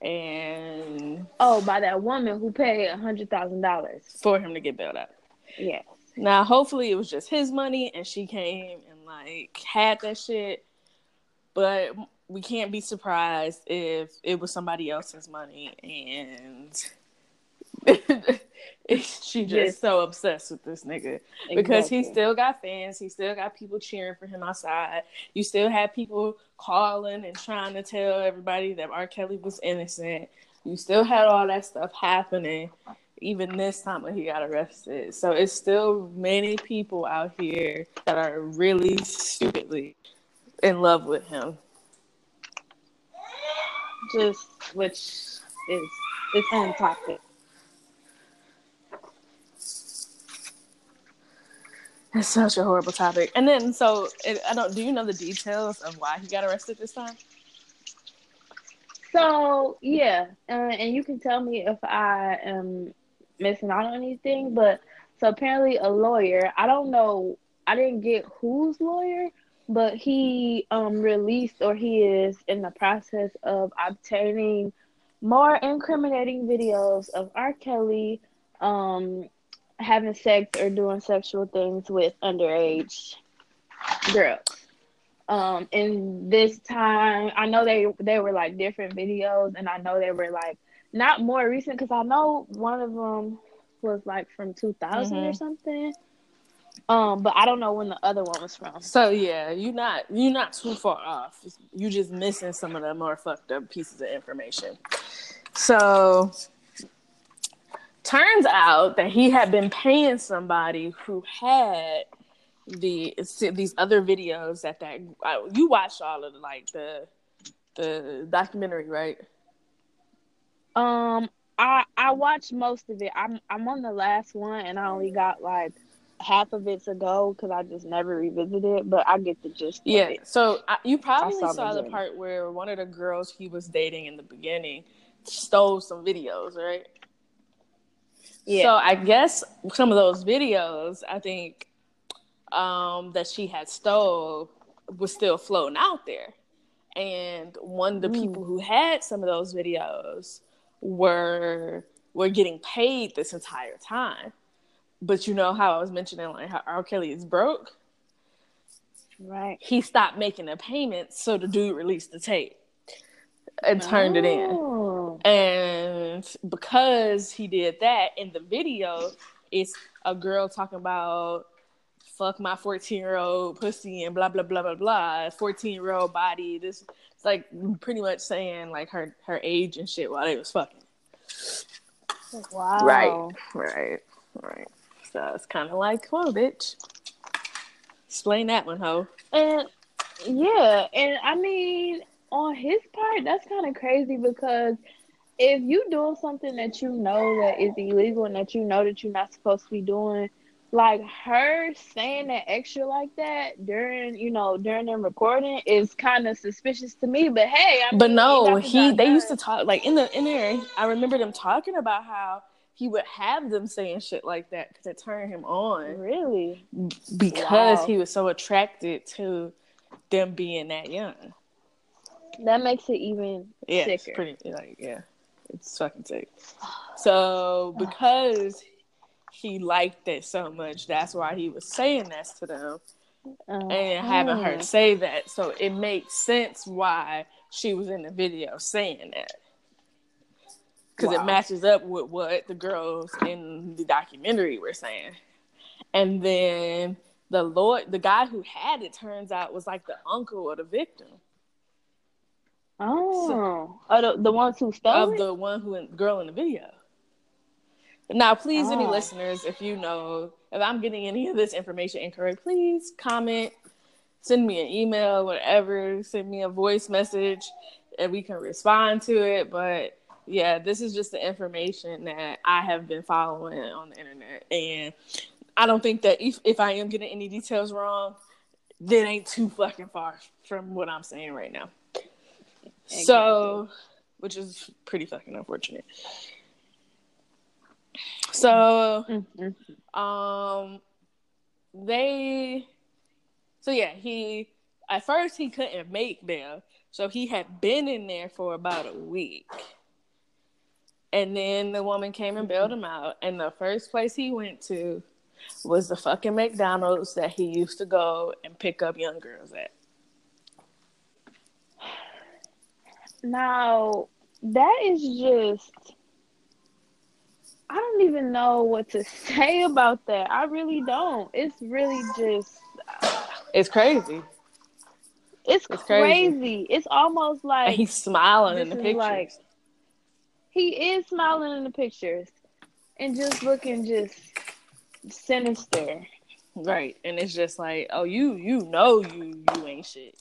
And Oh, by that woman who paid a hundred thousand dollars. for him to get bailed out. Yeah. Now, hopefully, it was just his money and she came and like had that shit. But we can't be surprised if it was somebody else's money and she just Yes. so obsessed with this nigga because he still got fans. He still got people cheering for him outside. You still had people calling and trying to tell everybody that R. Kelly was innocent. You still had all that stuff happening even this time when he got arrested. So it's still many people out here that are really stupidly in love with him. just which is its own topic. It's such a horrible topic. And then, so it, I don't. Do you know the details of why he got arrested this time? So yeah, uh, and you can tell me if I am missing out on anything. But so apparently, a lawyer. I don't know. I didn't get whose lawyer, but he um released or he is in the process of obtaining more incriminating videos of R. Kelly um having sex or doing sexual things with underage girls. Um, and this time, I know they they were like different videos, and I know they were like not more recent because I know one of them was like from 2000 or Mhm. something. Um, but I don't know when the other one was from. So yeah, you're not you're not too far off. You're just missing some of the more fucked up pieces of information. So turns out that he had been paying somebody who had the these other videos that that uh, you watched all of the, like the the documentary, right? Um, I I watched most of it. I'm I'm on the last one, and I only got like half of it to go because I just never revisited it. But I get the gist. of Yeah. So I, you probably saw saw, the the part where one of the girls he was dating in the beginning stole some videos, right? yeah. So I guess some of those videos, I think, um, that she had stole was still floating out there. and one of the Mm. people who had some of those videos were were getting paid this entire time. But you know how I was mentioning like how R. Kelly is broke. Right. He stopped making the payments, so the dude released the tape and turned it in. Oh. And because he did that in the video, it's a girl talking about fuck my 14 year old pussy and blah blah blah blah blah. 14 year old body this it's like pretty much saying like her her age and shit while they was fucking. Wow. right. Right. Right so it's kind of like whoa bitch. Explain that one ho And yeah, and I mean, on his part, that's kind of crazy because if you doing something that you know that is illegal and that you know that you're not supposed to be doing, like her saying that extra like that during, you know, during them recording is kind of suspicious to me. But hey, I mean, but no he they used to talk like in the in there i remember them talking about how he would have them saying shit like that because it turned him on really. because Wow. he was so attracted to them being that young. That makes it even Yeah, it's sicker. pretty like yeah, it's fucking sick. So because he liked it so much, that's why he was saying that to them and having her Uh-huh. say that. So it makes sense why she was in the video saying that. Because Wow. it matches up with what the girls in the documentary were saying. And then the Lord, the guy who had it, turns out was like the uncle of the victim. Oh, oh the, the ones who stole of it? the one who girl in the video. Now, please, any Oh. listeners, if you know if I'm getting any of this information incorrect, please comment, send me an email, whatever, send me a voice message, and we can respond to it. But yeah, this is just the information that I have been following on the internet, and I don't think that if if I am getting any details wrong, that ain't too fucking far from what I'm saying right now. So, which is pretty fucking unfortunate. So, Mhm. um, they, so yeah, he at first he couldn't make bail, so he had been in there for about a week, and then the woman came and bailed him out, and the first place he went to was the fucking McDonald's that he used to go and pick up young girls at. Now, that is just. I don't even know what to say about that. I really don't. It's really just. It's crazy. It's, It's crazy. crazy. It's almost And like he's smiling in the pictures. like- he is smiling in the pictures and just looking just sinister. Right. And it's just like, oh, you you know you you ain't shit.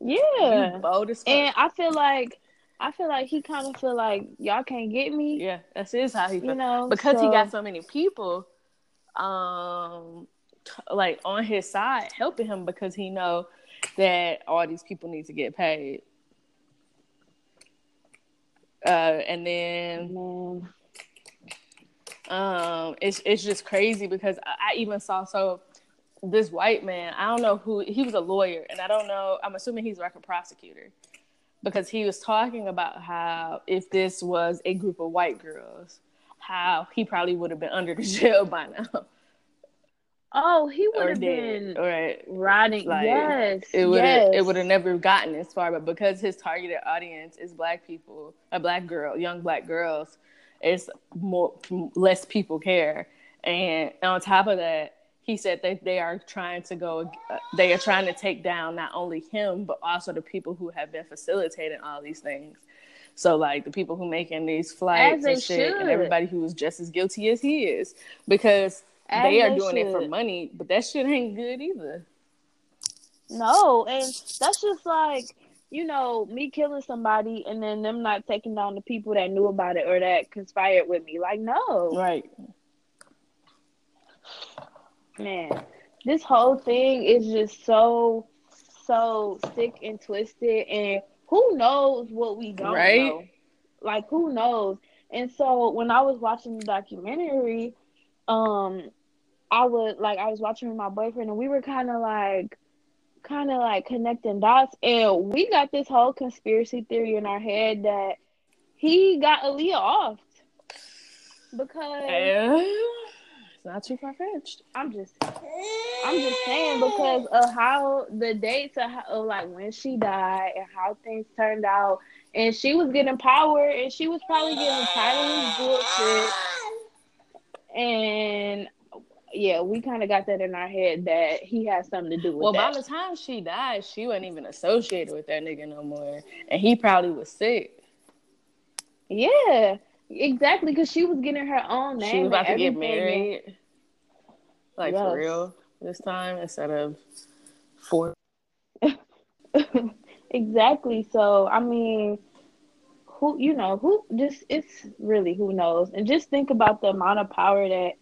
Yeah. You bold as fuck. And I feel like I feel like he kind of feel like y'all can't get me. yeah, that's is how he You know, because he got so many people um t- like on his side helping him because he know that all these people need to get paid. Uh and then Man. um it's it's just crazy because I, I even saw so this white man i don't know who he was a lawyer and i don't know i'm assuming he's like a prosecutor because he was talking about how if this was a group of white girls how he probably would have been under the jail by now Oh, he would have been right riding. Like, yes. it would yes. it would have never gotten this far but because his targeted audience is black people a black girl young black girls it's more less people care and on top of that he said that they are trying to go uh, they are trying to take down not only him but also the people who have been facilitating all these things. So like the people who making these flights and shit and everybody who is just as guilty as he is because As they are they doing it for money but that shit ain't good either. No, and that's just like you know me killing somebody and then them not taking down the people that knew about it or that conspired with me. Like no, right man, this whole thing is just so so sick and twisted, and who knows what we don't Right? know? Like who knows? And so when I was watching the documentary, um, I would like I was watching with my boyfriend, and we were kind of like kind of like connecting dots, and we got this whole conspiracy theory in our head that he got Aaliyah off because it's not too far fetched. I'm just, I'm just saying because of how the dates of, how, of like when she died and how things turned out, and she was getting power, and she was probably getting tired of bullshit, and yeah, we kind of got that in our head that he had something to do with it. well, that. by the time she died, she wasn't even associated with that nigga no more, and he probably was sick. Yeah, exactly, because she was getting her own name. She was about to get married, like Yes. for real, this time instead of four. exactly. So I mean, who you know who just it's really who knows, and just think about the amount of power that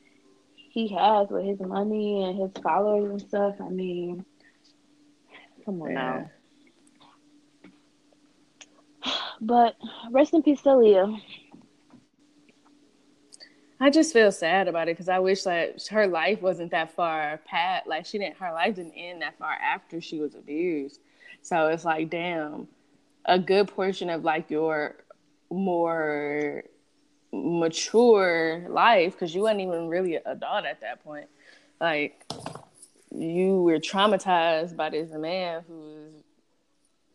he has with his money and his followers and stuff. I mean, come on Yeah. now. But rest in peace, Aaliyah. I just feel sad about it because I wish that her life wasn't that far past. Like she didn't, her life didn't end that far after she was abused. So it's like, damn, a good portion of like your more mature life because you weren't even really an adult at that point. Like you were traumatized by this man who was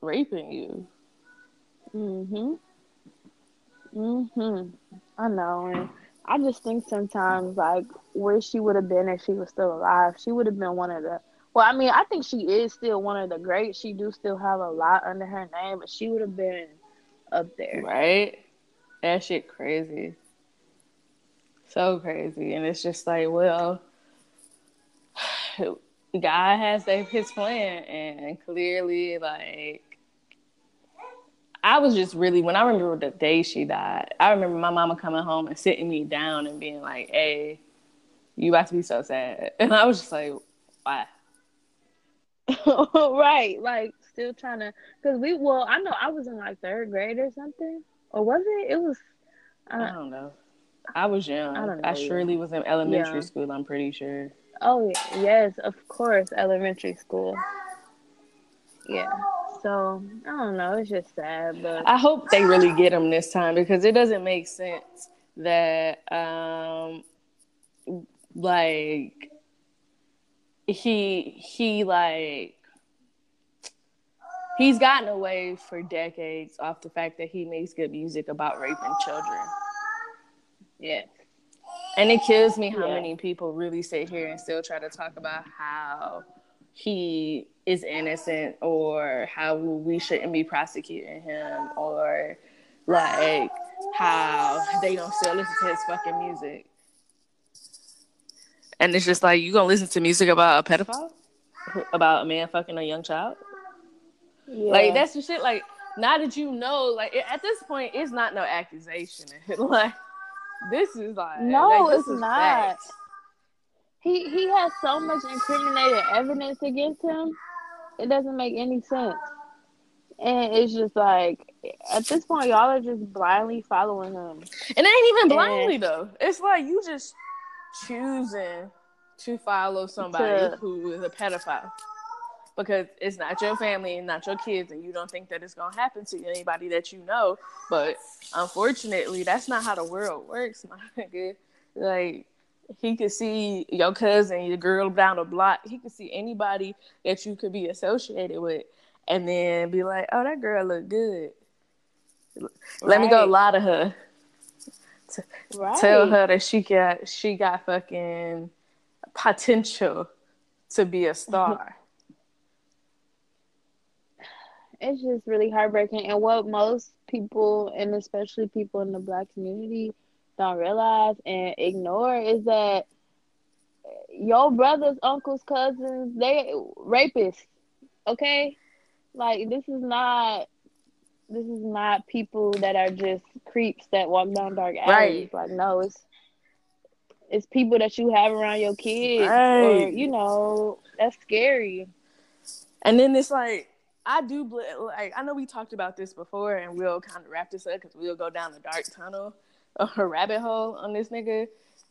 raping you. Mhm. Mhm. I know, and I just think sometimes like where she would have been if she was still alive, she would have been one of the. Well, I mean, I think she is still one of the greats. She do still have a lot under her name, but she would have been up there. Right? That shit crazy. So crazy. And it's just like, well, God has his plan and clearly like I was just really when I remember the day she died, I remember my mama coming home and sitting me down and being like, Hey, you about to be so sad. And I was just like, Why? right, like still trying to, cause we. Well, I know I was in like third grade or something, or was it? It was. I Uh, don't know. I was young. I I, don't know, surely was in elementary Yeah. school, I'm pretty sure. oh yes, of course, elementary school. Yeah. So I don't know. It's just sad, but I hope they really get him this time because it doesn't make sense that um like he he like he's gotten away for decades off the fact that he makes good music about raping children. yeah. And it kills me how Yeah. many people really sit here and still try to talk about how he is innocent or how we shouldn't be prosecuting him or like how they don't still listen to his fucking music. And it's just like you gonna listen to music about a pedophile? About a man fucking a young child? Yeah. Like that's the shit. Like now that you know, like at this point, it's not no accusation. like this is like No, like, it's not. facts. He he has so much incriminated evidence against him. It doesn't make any sense. And it's just like at this point y'all are just blindly following him. And it ain't even And- blindly though. It's like you just choosing to follow somebody To- who is a pedophile. Because it's not your family and not your kids, and you don't think that it's gonna happen to anybody that you know. But unfortunately, that's not how the world works, my nigga. Like he could see your cousin, your girl down the block. He could see anybody that you could be associated with, and then be like, "Oh, that girl look good. Let me go lie to her." Right. tell her that she got she got fucking potential to be a star. it's just really heartbreaking and what most people and especially people in the black community don't realize and ignore is that your brothers uncles cousins they rapists okay? Like this is not this is not people that are just creeps that walk down dark alleys. Right. like no it's it's people that you have around your kids or you know that's scary. And then it's like I do bl- like I know we talked about this before, and we'll kind of wrap this up because we'll go down the dark tunnel a rabbit hole on this nigga.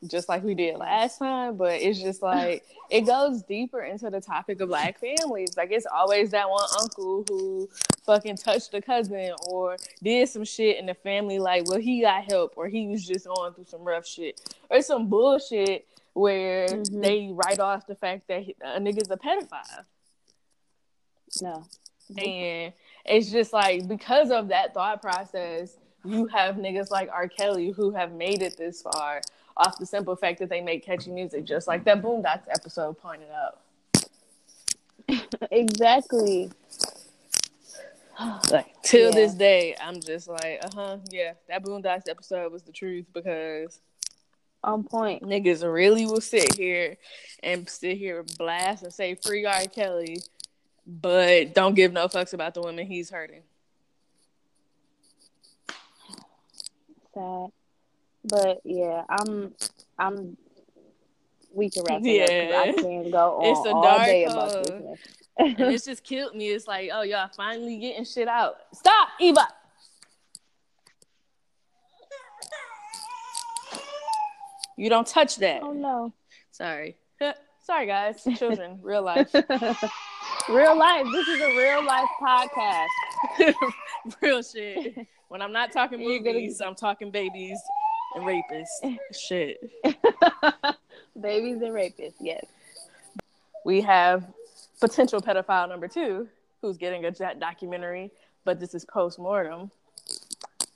just like we did last time, but it's just like it goes deeper into the topic of black families. Like it's always that one uncle who fucking touched a cousin or did some shit in the family like well he got help or he was just going through some rough shit or some bullshit where mm-hmm. they write off the fact that a nigga's a pedophile. No. And it's just like because of that thought process, you have niggas like R. Kelly who have made it this far off the simple fact that they make catchy music, just like that Boondocks episode pointed out. exactly. Like till yeah. this day, I'm just like, uh huh, yeah, that Boondocks episode was the truth because on point. Niggas really will sit here and sit here blast and say free R. Kelly, but don't give no fucks about the women he's hurting. Sad. But yeah, I'm I'm we can wrap it yeah. up I can go on it's a all dark day about uh, this. and it's just killed me. It's like, oh y'all finally getting shit out. Stop, Eva. You don't touch that. Oh no. Sorry. Sorry guys. Children, real life. real life. This is a real life podcast. real shit. When I'm not talking movies, I'm talking babies and rapists. Shit. Babies and rapists, yes. We have potential pedophile number two who's getting a documentary, but this is post mortem.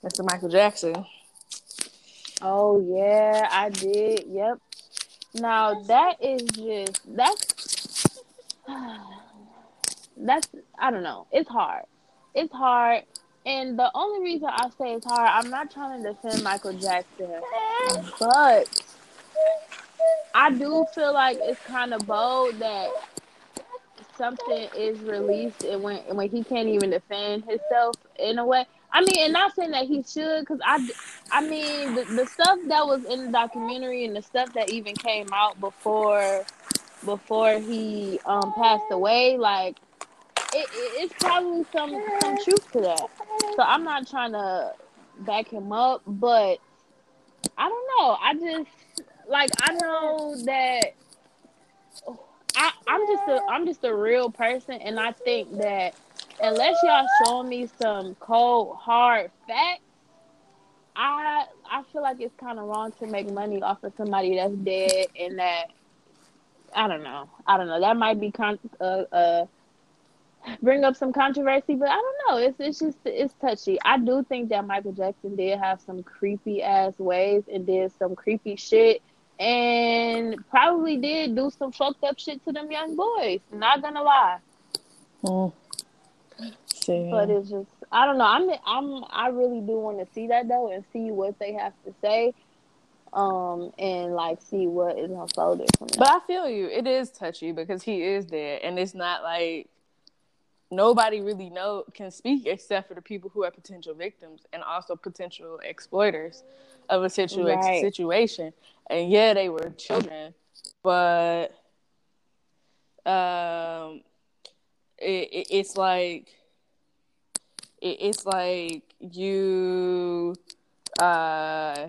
Mr. Michael Jackson. Oh yeah, I did. Yep. Now that is just that's that's I don't know. It's hard. It's hard and the only reason I say it's hard, I'm not trying to defend Michael Jackson, but I do feel like it's kind of bold that something is released and when when he can't even defend himself in a way. I mean, and not saying that he should, because I, I mean, the, the stuff that was in the documentary and the stuff that even came out before, before he um passed away, like it, it's probably some some truth to that. So I'm not trying to back him up, but I don't know. I just like I know that I, I'm just a I'm just a real person, and I think that unless y'all show me some cold hard facts, I I feel like it's kind of wrong to make money off of somebody that's dead, and that I don't know. I don't know. That might be con- uh, uh bring up some controversy, but I don't know. It's it's just it's touchy. I do think that Michael Jackson did have some creepy ass ways and did some creepy shit and probably did do some fucked up shit to them young boys. Not gonna lie. Mm. But it's just I don't know. I'm I'm I really do want to see that though and see what they have to say um and like see what is unfolded from that. But I feel you. It is touchy because he is dead and it's not like nobody really know can speak except for the people who are potential victims and also potential exploiters of a situa- right. situation. And yeah, they were children, but um, it, it, it's like it, it's like you uh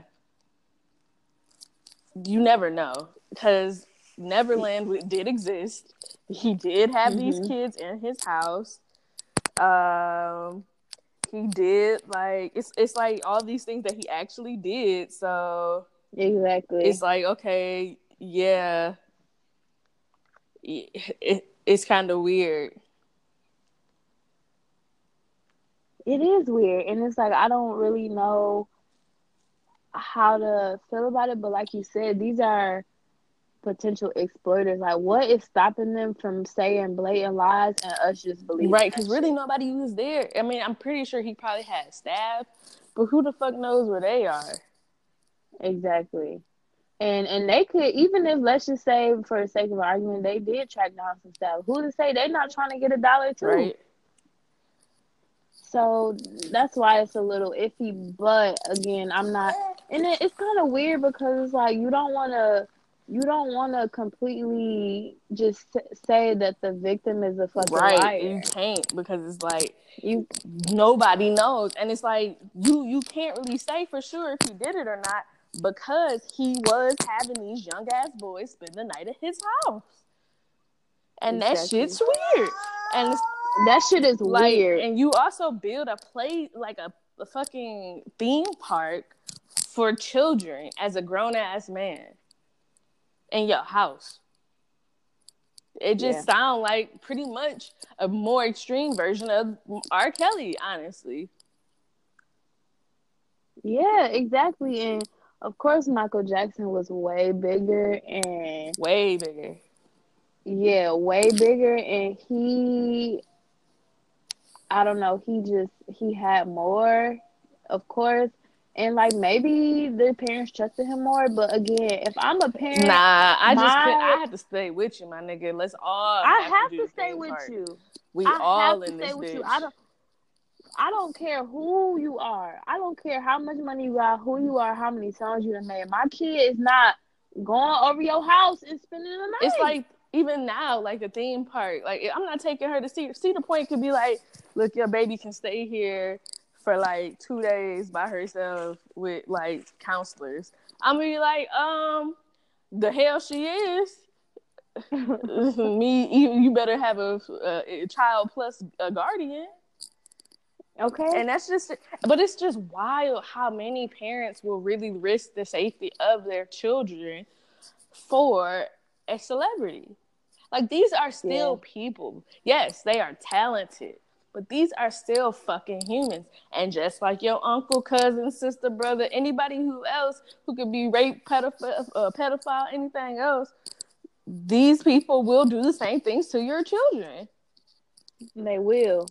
you never know because Neverland did exist he did have mm-hmm. these kids in his house. Um, he did like it's it's like all these things that he actually did. So exactly, it's like okay, yeah, it, it it's kind of weird. It is weird, and it's like I don't really know how to feel about it. But like you said, these are potential exploiters. Like, what is stopping them from saying blatant lies and us just believing? Right, because really nobody was there. I mean, I'm pretty sure he probably had staff, but who the fuck knows where they are? Exactly. And and they could even if let's just say for the sake of argument they did track down some stuff. Who to say they're not trying to get a dollar too? Right. So that's why it's a little iffy. But again, I'm not, and it, it's kind of weird because it's like you don't want to you don't want to completely just say that the victim is a fucking right. liar. You can't because it's like you nobody knows, and it's like you you can't really say for sure if he did it or not. because he was having these young ass boys spend the night at his house. And exactly. that shit's weird. And that shit is like, weird. And you also build a play like a, a fucking theme park for children as a grown ass man in your house. It just yeah. sounds like pretty much a more extreme version of R. Kelly, honestly. Yeah, exactly. And of course, Michael Jackson was way bigger and way bigger. Yeah, way bigger, and he, I don't know, he just he had more, of course, and like maybe the parents trusted him more. But again, if I'm a parent, nah, I my, just I have to stay with you, my nigga. Let's all. I have, have to, to stay with part. you. We I all in this bitch. I don't. I don't care who you are. I don't care how much money you got, who you are, how many songs you have made. My kid is not going over your house and spending the night. It's like even now, like the theme park. Like I'm not taking her to see. Cedar Point could be like, look, your baby can stay here for like two days by herself with like counselors. I'm gonna be like, um, the hell she is. Me, you, you better have a, a, a child plus a guardian. Okay. And that's just, but it's just wild how many parents will really risk the safety of their children for a celebrity. Like these are still yeah. people. Yes, they are talented, but these are still fucking humans. And just like your uncle, cousin, sister, brother, anybody who else who could be rape, pedophile, uh, pedophile, anything else, these people will do the same things to your children. They will.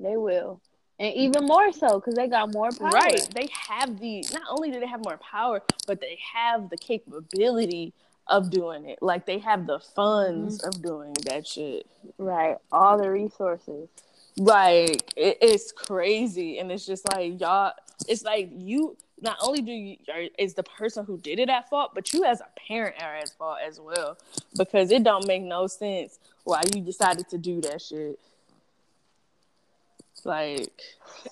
They will. And even more so because they got more power. Right. They have the, not only do they have more power, but they have the capability of doing it. Like they have the funds mm-hmm. of doing that shit. Right. All the resources. Like it, it's crazy. And it's just like, y'all, it's like you, not only do you is the person who did it at fault, but you as a parent are at fault as well because it don't make no sense why you decided to do that shit. Like,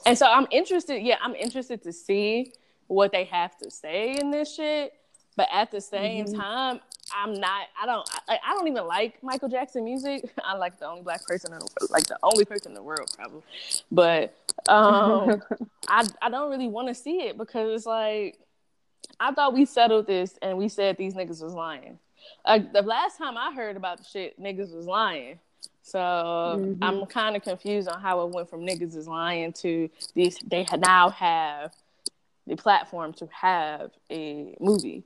and so I'm interested. Yeah, I'm interested to see what they have to say in this shit. But at the same mm-hmm. time, I'm not. I don't. I, I, don't even like Michael Jackson music. I'm like the only black person, in the, world, like the only person in the world, probably. But um, I I don't really want to see it because it's like I thought we settled this and we said these niggas was lying. Like the last time I heard about the shit, niggas was lying. So mm-hmm. I'm kind of confused on how it went from niggas is lying to these. They now have the platform to have a movie,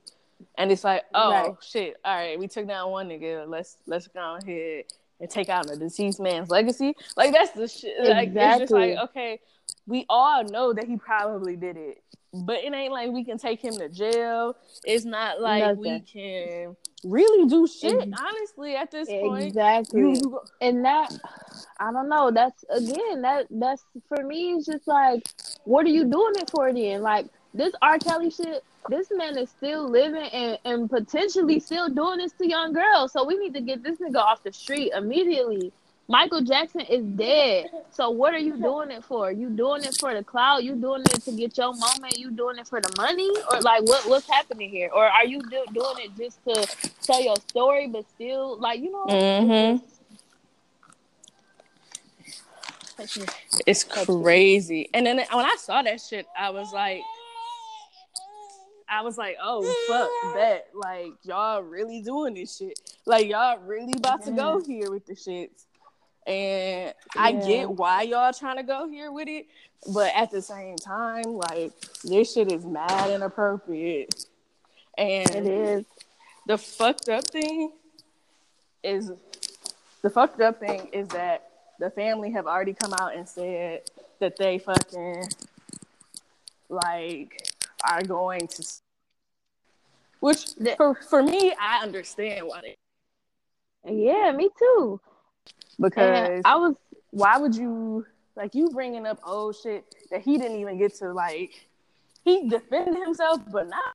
and it's like, oh right. shit! All right, we took down one nigga. Let's let's go ahead and take out a deceased man's legacy. Like that's the shit. Like exactly. it's just like okay, we all know that he probably did it, but it ain't like we can take him to jail. It's not like Nothing. we can really do shit. honestly, at this point, exactly. You, and that, I don't know. That's again that that's for me. It's just like, what are you doing it for then? Like this R. Kelly shit. This man is still living and, and potentially still doing this to young girls. So we need to get this nigga off the street immediately. Michael Jackson is dead. So what are you doing it for? You doing it for the cloud? You doing it to get your moment? You doing it for the money? Or like what what's happening here? Or are you do, doing it just to tell your story but still like you know mm-hmm. It's crazy. And then when I saw that shit, I was like I was like, oh fuck that. Like y'all really doing this shit. Like y'all really about to go here with the shits. And yeah. I get why y'all trying to go here with it, but at the same time, like this shit is mad inappropriate. And it is. The fucked up thing is the fucked up thing is that the family have already come out and said that they fucking like are going to which for for me I understand why they Yeah, me too. Because and I was why would you like you bringing up old shit that he didn't even get to like he defended himself but not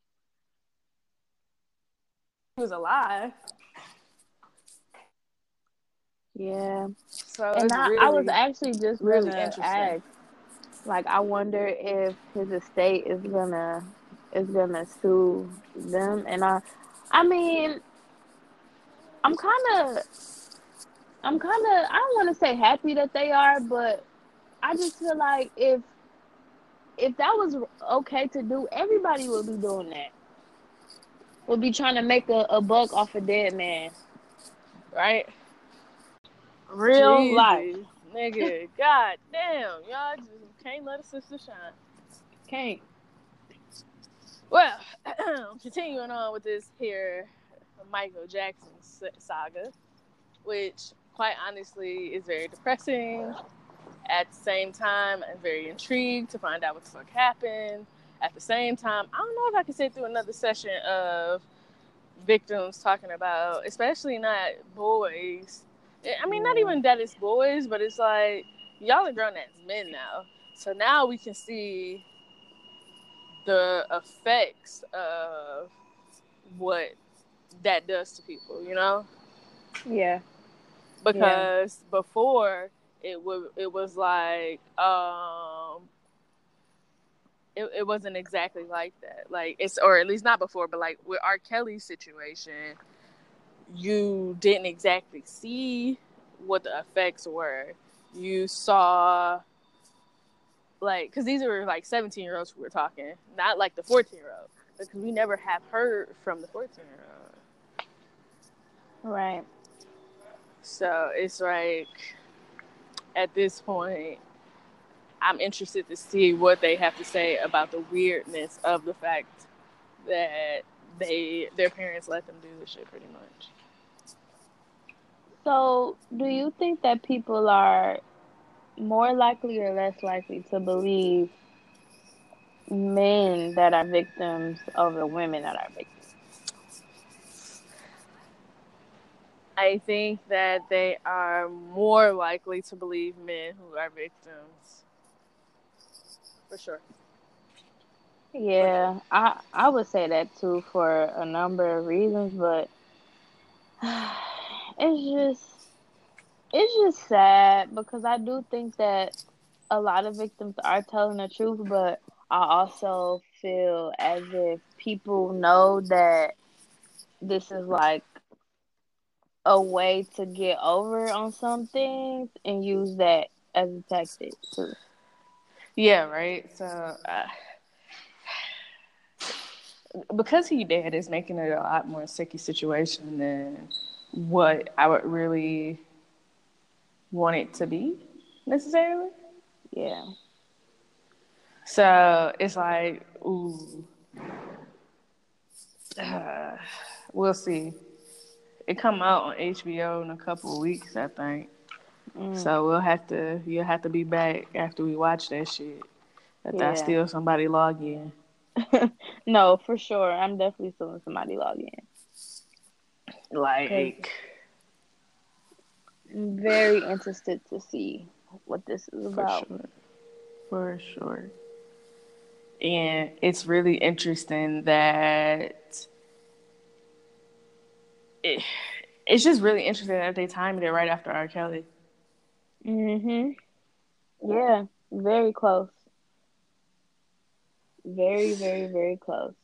he was alive. Yeah. So and I, really, I, was actually just really ask like I wonder if his estate is gonna is gonna sue them, and I, I mean, I'm kind of, I'm kind of, I don't want to say happy that they are, but I just feel like if, if that was okay to do, everybody would be doing that. Would be trying to make a, a buck off a dead man, right? Real Jesus, life, nigga. God damn, y'all just can't let a sister shine. can't. Well, continuing on with this here Michael Jackson saga, which quite honestly is very depressing. At the same time, I'm very intrigued to find out what the fuck happened. At the same time, I don't know if I can sit through another session of victims talking about, especially not boys. I mean, not even that it's boys, but it's like y'all are grown as men now. So now we can see the effects of what that does to people, you know? Yeah, Because before it was it was like um it, it wasn't exactly like that. Like it's or at least not before, but like with R. Kelly's situation, you didn't exactly see what the effects were. You saw like because these were like 17 year olds who were talking, not like the 14 year old. Because we never have heard from the 14 year old. right. So it's like at this point, I'm interested to see what they have to say about the weirdness of the fact that they their parents let them do this shit pretty much. So, do you think that people are more likely or less likely to believe men that are victims over women that are victims? I think that they are more likely to believe men who are victims. For sure. Yeah, I I would say that too for a number of reasons, but it's just it's just sad because I do think that a lot of victims are telling the truth, but I also feel as if people know that this is like a way to get over on some things and use that as a tactic too. Yeah, right. So uh, because he dead is making it a lot more sticky situation than what I would really want it to be necessarily. Yeah. So it's like, ooh, uh, we'll see. It come out on HBO in a couple of weeks, I think. Mm. So we'll have to, you'll have to be back after we watch that shit. If I Yeah. steal somebody log in. no, for sure. I'm definitely still somebody log in. Like, I'm very interested to see what this is for about. sure. For sure. And it's really interesting that it, it's just really interesting that they timed it right after R. Kelly. Mhm. Yeah, very close. Very, very, very close.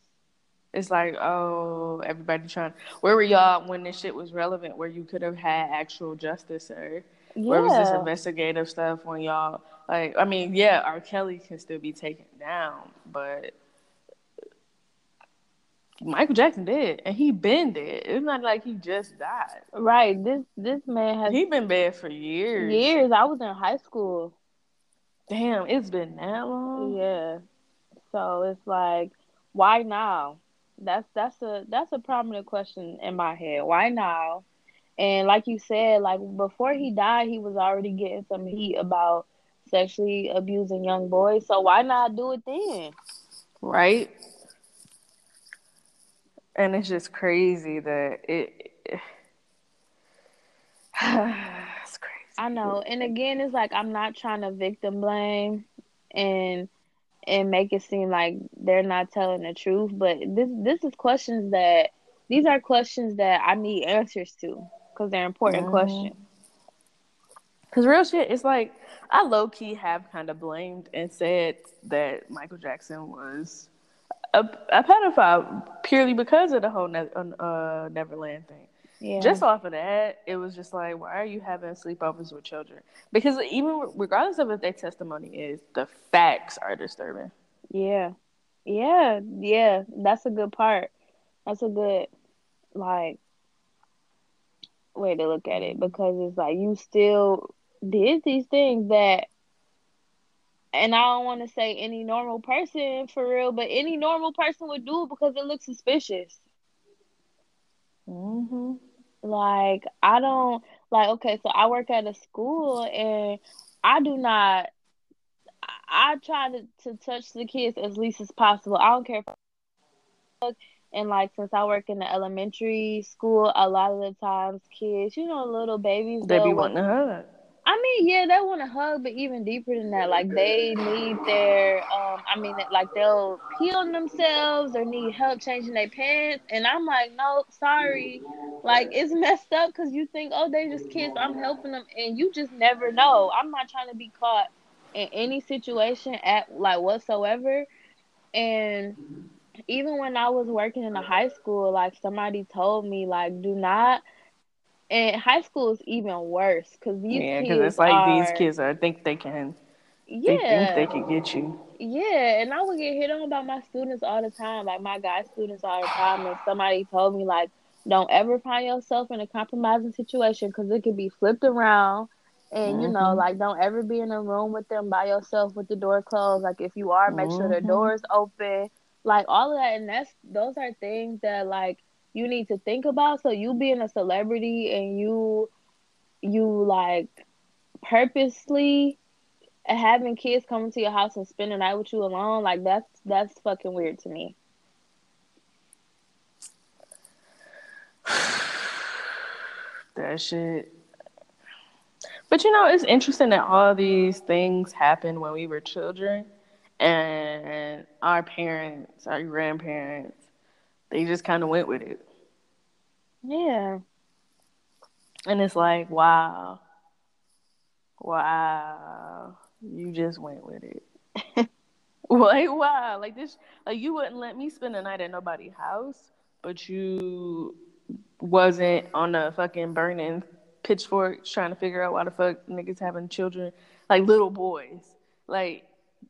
It's like, oh, everybody trying. Where were y'all when this shit was relevant? Where you could have had actual justice, or where was this investigative stuff when y'all like? I mean, yeah, R. Kelly can still be taken down, but Michael Jackson did, and he been dead. It's not like he just died. Right. This this man has He been bad for years. years. I was in high school. Damn, it's been that long. Yeah. So it's like, why now? That's that's a that's a prominent question in my head. Why now? And like you said, like before he died, he was already getting some heat about sexually abusing young boys. So why not do it then? right? And it's just crazy that it. it's crazy. I know. And again, it's like I'm not trying to victim blame and and make it seem like they're not telling the truth, but this this is questions that these are questions that I need answers to because they're important Mhm. questions. Cause real shit, it's like I low key have kind of blamed and said that Michael Jackson was a, a pedophile purely because of the whole ne- uh, Neverland thing. Yeah. Just off of that, it was just like, why are you having sleepovers with children? Because even regardless of what their testimony is, the facts are disturbing. Yeah, yeah, yeah. That's a good part. That's a good like way to look at it because it's like you still did these things that and I don't want to say any normal person for real, but any normal person would do it because it looks suspicious. hmm Like I don't like. Okay, so I work at a school, and I do not. I, try to to touch the kids as least as possible. I don't care. If and like since I work in the elementary school, a lot of the times kids, you know, little babies, they be wanting to hug. I mean, yeah, they want to hug, but even deeper than that, like they need their, um, I mean, like they'll pee on themselves or need help changing their pants, and I'm like, no, sorry, like it's messed up because you think, oh, they just kids, I'm helping them, and you just never know. I'm not trying to be caught in any situation at like whatsoever, and even when I was working in a high school, like somebody told me, like, do not. And high school is even worse because these yeah, because it's like are, these kids are think they can. Yeah, they think they can get you. Yeah, and I would get hit on by my students all the time, like my guy students all the time. And somebody told me like, don't ever find yourself in a compromising situation because it could be flipped around. And mm-hmm. you know, mm-hmm. like don't ever be in a room with them by yourself with the door closed. Like if you are, make mm-hmm. sure the mm-hmm. door is open like all of that and that's those are things that like you need to think about. So you being a celebrity and you you like purposely having kids come to your house and spend the night with you alone like that's that's fucking weird to me. That shit. But you know it's interesting that all these things happened when we were children and our parents, our grandparents, they just kind of went with it. Yeah. And it's like, wow, wow, you just went with it. like, wow, like this, like you wouldn't let me spend the night at nobody's house, but you wasn't on a fucking burning pitchfork trying to figure out why the fuck niggas having children, like little boys. Like,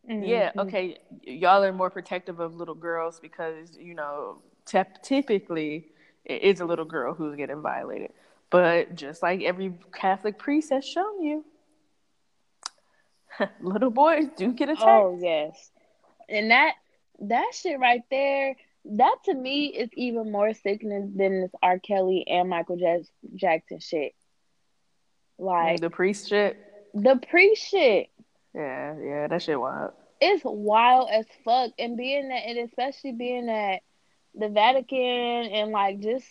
Mm-hmm. Yeah, okay. Y'all are more protective of little girls because, you know, te- typically it is a little girl who's getting violated. But just like every Catholic priest has shown you, little boys do get attacked. Oh, yes. And that that shit right there, that to me is even more sickening than this R. Kelly and Michael Jackson shit. Like the priest shit. The priest shit. Yeah, yeah, that shit wild. It's wild as fuck, and being that, and especially being that the Vatican and like just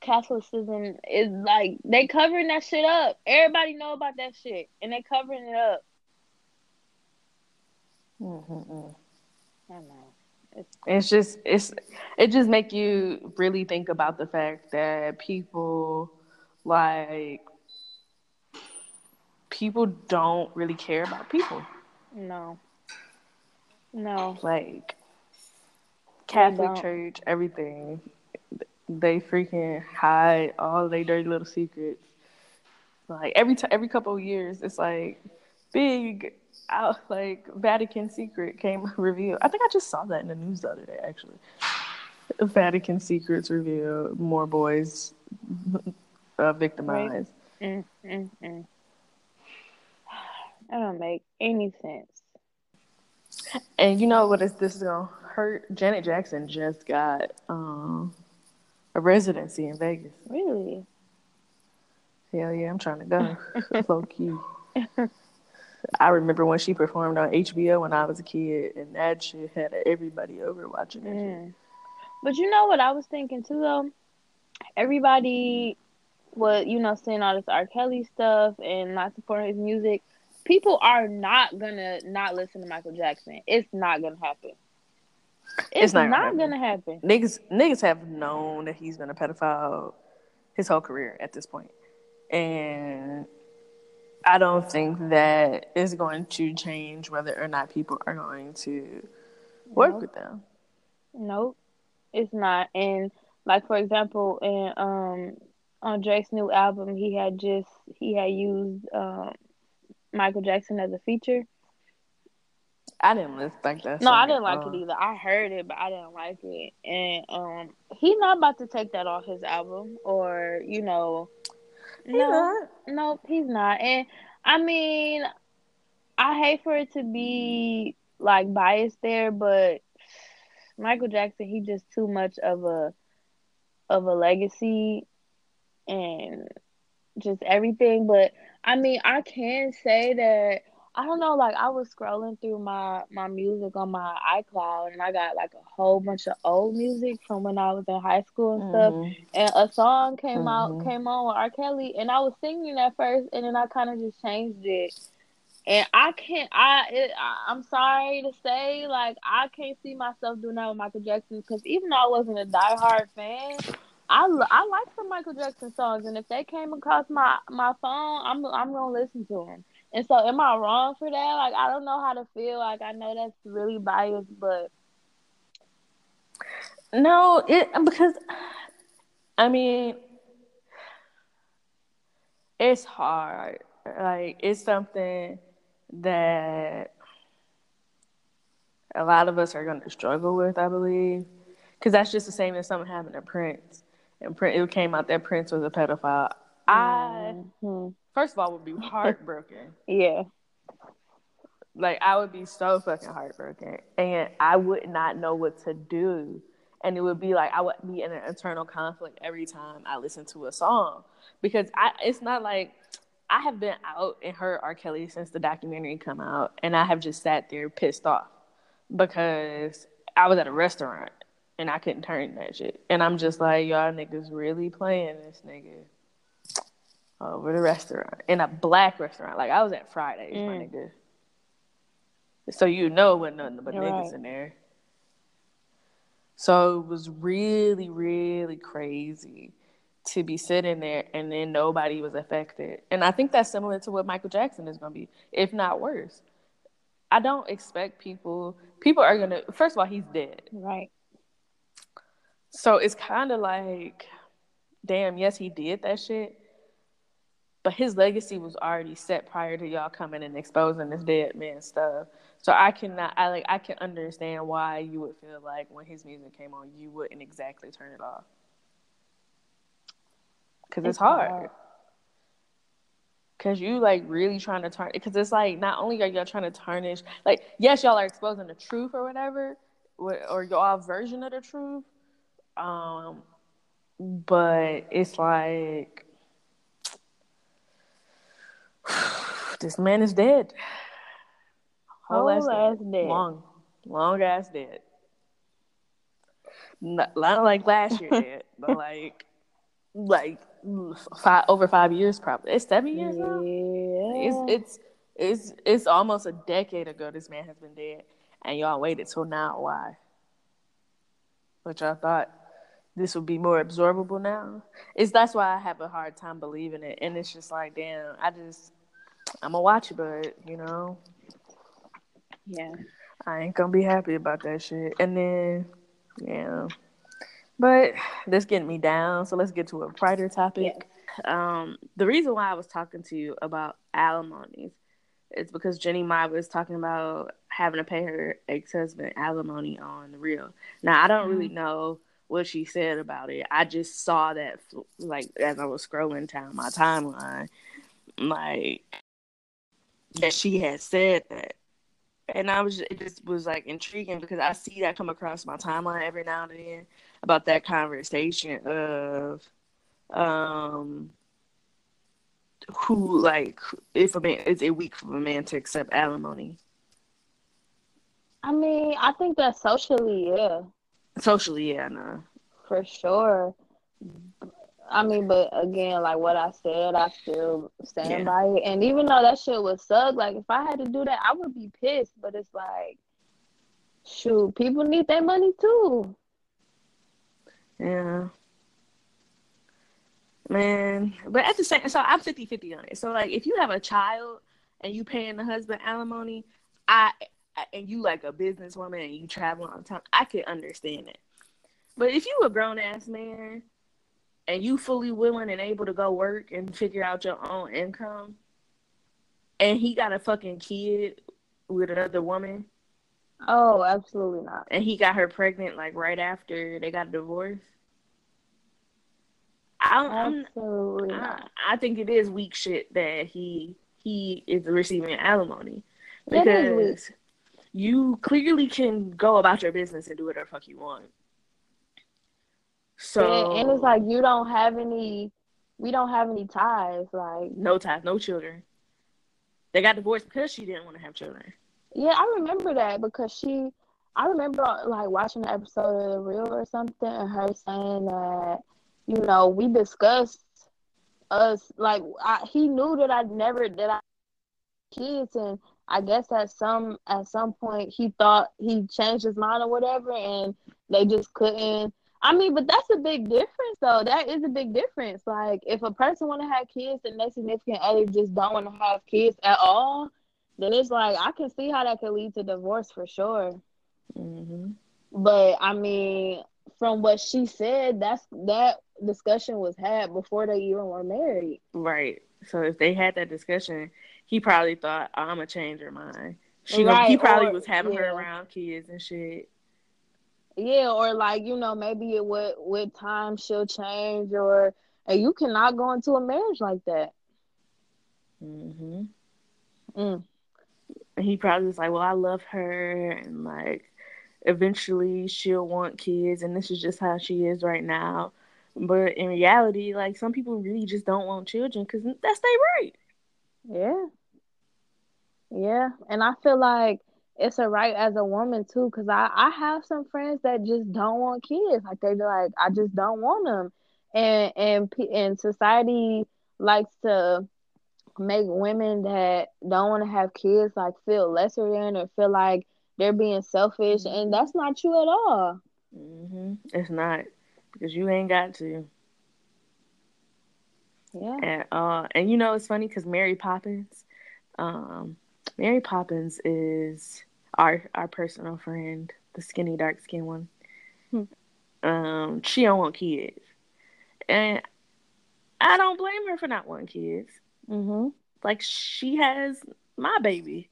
Catholicism is like they covering that shit up. Everybody know about that shit, and they covering it up. Mm-hmm. I know. It's, it's just it's it just make you really think about the fact that people like people don't really care about people. No. No. Like Catholic Church, everything. They freaking hide all their dirty little secrets. Like every time, every couple of years, it's like big out like Vatican secret came revealed. I think I just saw that in the news the other day. Actually, Vatican secrets revealed. More boys uh, victimized. Right. Mm, mm, mm. That don't make any sense. And you know what is this is gonna hurt? Janet Jackson just got um, a residency in Vegas. Really? Hell yeah, I'm trying to go. Low key. I remember when she performed on HBO when I was a kid, and that shit had everybody over watching it. Mm. But you know what I was thinking too, though. Everybody was, you know, seeing all this R. Kelly stuff and not supporting his music people are not gonna not listen to Michael Jackson. It's not gonna happen. It's, it's not, not gonna, happen. happen. Niggas niggas have known that he's been a pedophile his whole career at this point. And I don't think that is going to change whether or not people are going to work no. with them. Nope, it's not. And like for example, in um on Drake's new album, he had just he had used um Michael Jackson as a feature. I didn't listen like that. No, I didn't like it either. I heard it, but I didn't like it. And um, he's not about to take that off his album, or you know, He no, not. no, he's not. And I mean, I hate for it to be like biased there, but Michael Jackson, he just too much of a of a legacy and just everything. But I mean, I can say that I don't know. Like I was scrolling through my my music on my iCloud, and I got like a whole bunch of old music from when I was in high school and stuff. Mhm. And a song came out Mhm. came on with R. Kelly, and I was singing at first, and then I kind of just changed it. And I can't. I, it, I I'm sorry to say, like I can't see myself doing that with Michael Jackson because even though I wasn't a diehard fan, I, I like some Michael Jackson songs, and if they came across my my phone, I'm I'm gonna listen to them. And so, am I wrong for that? Like I don't know how to feel. Like I know that's really biased, but No, it because I mean it's hard. Like it's something that a lot of us are going to struggle with, I believe, because that's just the same as something happened to Prince, and Prince, it came out that Prince was a pedophile. I Mhm. first of all would be heartbroken. yeah, like I would be so fucking heartbroken, and I would not know what to do, and it would be like I would be in an internal conflict every time I listen to a song because I it's not like I have been out and heard R. Kelly since the documentary come out, and I have just sat there pissed off because I was at a restaurant and I couldn't turn that shit, and I'm just like y'all niggas really playing this nigga over the restaurant in a black restaurant. Like I was at Fridays, my Mm. nigga. So you know it wasn't nothing but You're niggas right. in there. So it was really, really crazy to be sitting there and then nobody was affected. And I think that's similar to what Michael Jackson is gonna be, if not worse. I don't expect people people are gonna first of all, he's dead. right. So it's kinda like, damn, yes, he did that shit. But his legacy was already set prior to y'all coming and exposing this dead man stuff. So I cannot I like I can understand why you would feel like when his music came on you wouldn't exactly turn it off. Cause it's, It's hard. hard. Cause you like really trying to turn because it's like not only are y'all trying to tarnish like yes y'all are exposing the truth or whatever or y'all version of the truth, um, but it's like this man is dead. Whole ass ass dead. Long, long ass dead. Not, not like last year dead, but like, like five over five years probably. It's seven years now. Yeah. It's it's it's it's almost a decade ago this man has been dead, and y'all waited till now. Why? Which y'all thought this would be more absorbable now. It's that's why I have a hard time believing it, and it's just like, damn, I just I'm gonna watch it, but you know, yeah. I ain't gonna be happy about that shit. And then, yeah. But this getting me down. So let's get to a brighter topic. Um, the reason why I was talking to you about alimony is because Jeannie Mai was talking about having to pay her ex husband alimony on the real. Now I don't really know what she said about it. I just saw that like as I was scrolling down my timeline, like that she had said that. And I was it just was like intriguing because I see that come across my timeline every now and then about that conversation of um who like if a man is it weak for a man to accept alimony? I mean, I think that socially, yeah, socially yeah no for sure. I mean, but again, like what I said, I still stand Yeah. by it. And even though that shit would suck, like if I had to do that, I would be pissed. But it's like, shoot, people need their money too. yeah man but at the same so I'm 50 50 on it so like if you have a child and you paying the husband alimony I and you like a businesswoman and you travel all the time, I could understand it. But if you a grown ass man and you fully willing and able to go work and figure out your own income, and he got a fucking kid with another woman. Oh, absolutely not. And he got her pregnant like right after they got divorced. I, absolutely I, not. I think it is weak shit that he he is receiving alimony because you clearly can go about your business and do whatever fuck you want. So and, and it's like you don't have any we don't have any ties, like no ties, no children. They got divorced because she didn't want to have children. Yeah, I remember that because she I remember like watching the episode of The Real or something and her saying that, you know, we discussed us like I, he knew that I never that I kids and I guess at some at some point he thought he changed his mind or whatever and they just couldn't I mean, but that's a big difference, though. That is a big difference. Like, if a person want to have kids and their significant other just don't want to have kids at all, then it's like I can see how that could lead to divorce for sure. Mm-hmm. But I mean, from what she said, that's that discussion was had before they even were married. Right. So if they had that discussion, he probably thought, oh, "I'm gonna change her mind." She, right. he probably or, was having yeah. her around kids and shit. Yeah, or like you know, maybe it would with time she'll change, or and you cannot go into a marriage like that. hmm Mm. He probably was like, "Well, I love her, and like, eventually she'll want kids, and this is just how she is right now." But in reality, like some people really just don't want children because that's their right. Yeah. Yeah, and I feel like it's a right as a woman too because I, I have some friends that just don't want kids like they like i just don't want them and and and society likes to make women that don't want to have kids like feel lesser than or feel like they're being selfish mm-hmm. and that's not true at all mm-hmm. it's not because you ain't got to yeah and uh and you know it's funny because mary poppins um Mary Poppins is our our personal friend, the skinny dark skin one. Hmm. Um, she don't want kids, and I don't blame her for not wanting kids. Mm-hmm. Like she has my baby,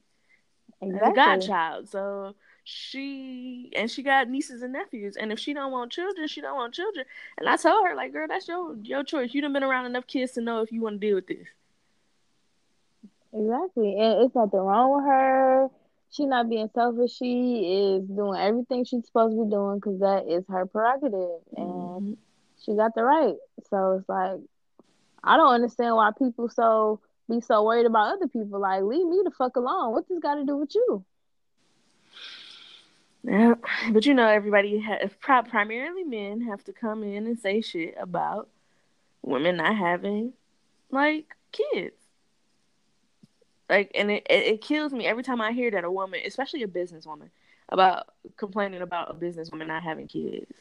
exactly. a godchild, so she and she got nieces and nephews and if she don't want children she don't want children and i told her like girl that's your your choice you done been around enough kids to know if you want to deal with this exactly and it's nothing wrong with her she not being selfish. She is doing everything she's supposed to be doing because that is her prerogative, and mm-hmm. she got the right. So it's like I don't understand why people so be so worried about other people. Like, leave me the fuck alone. What this got to do with you? Yeah, but you know, everybody, has primarily men, have to come in and say shit about women not having like kids. Like, and it, it, it kills me every time I hear that a woman, especially a businesswoman, about complaining about a businesswoman not having kids.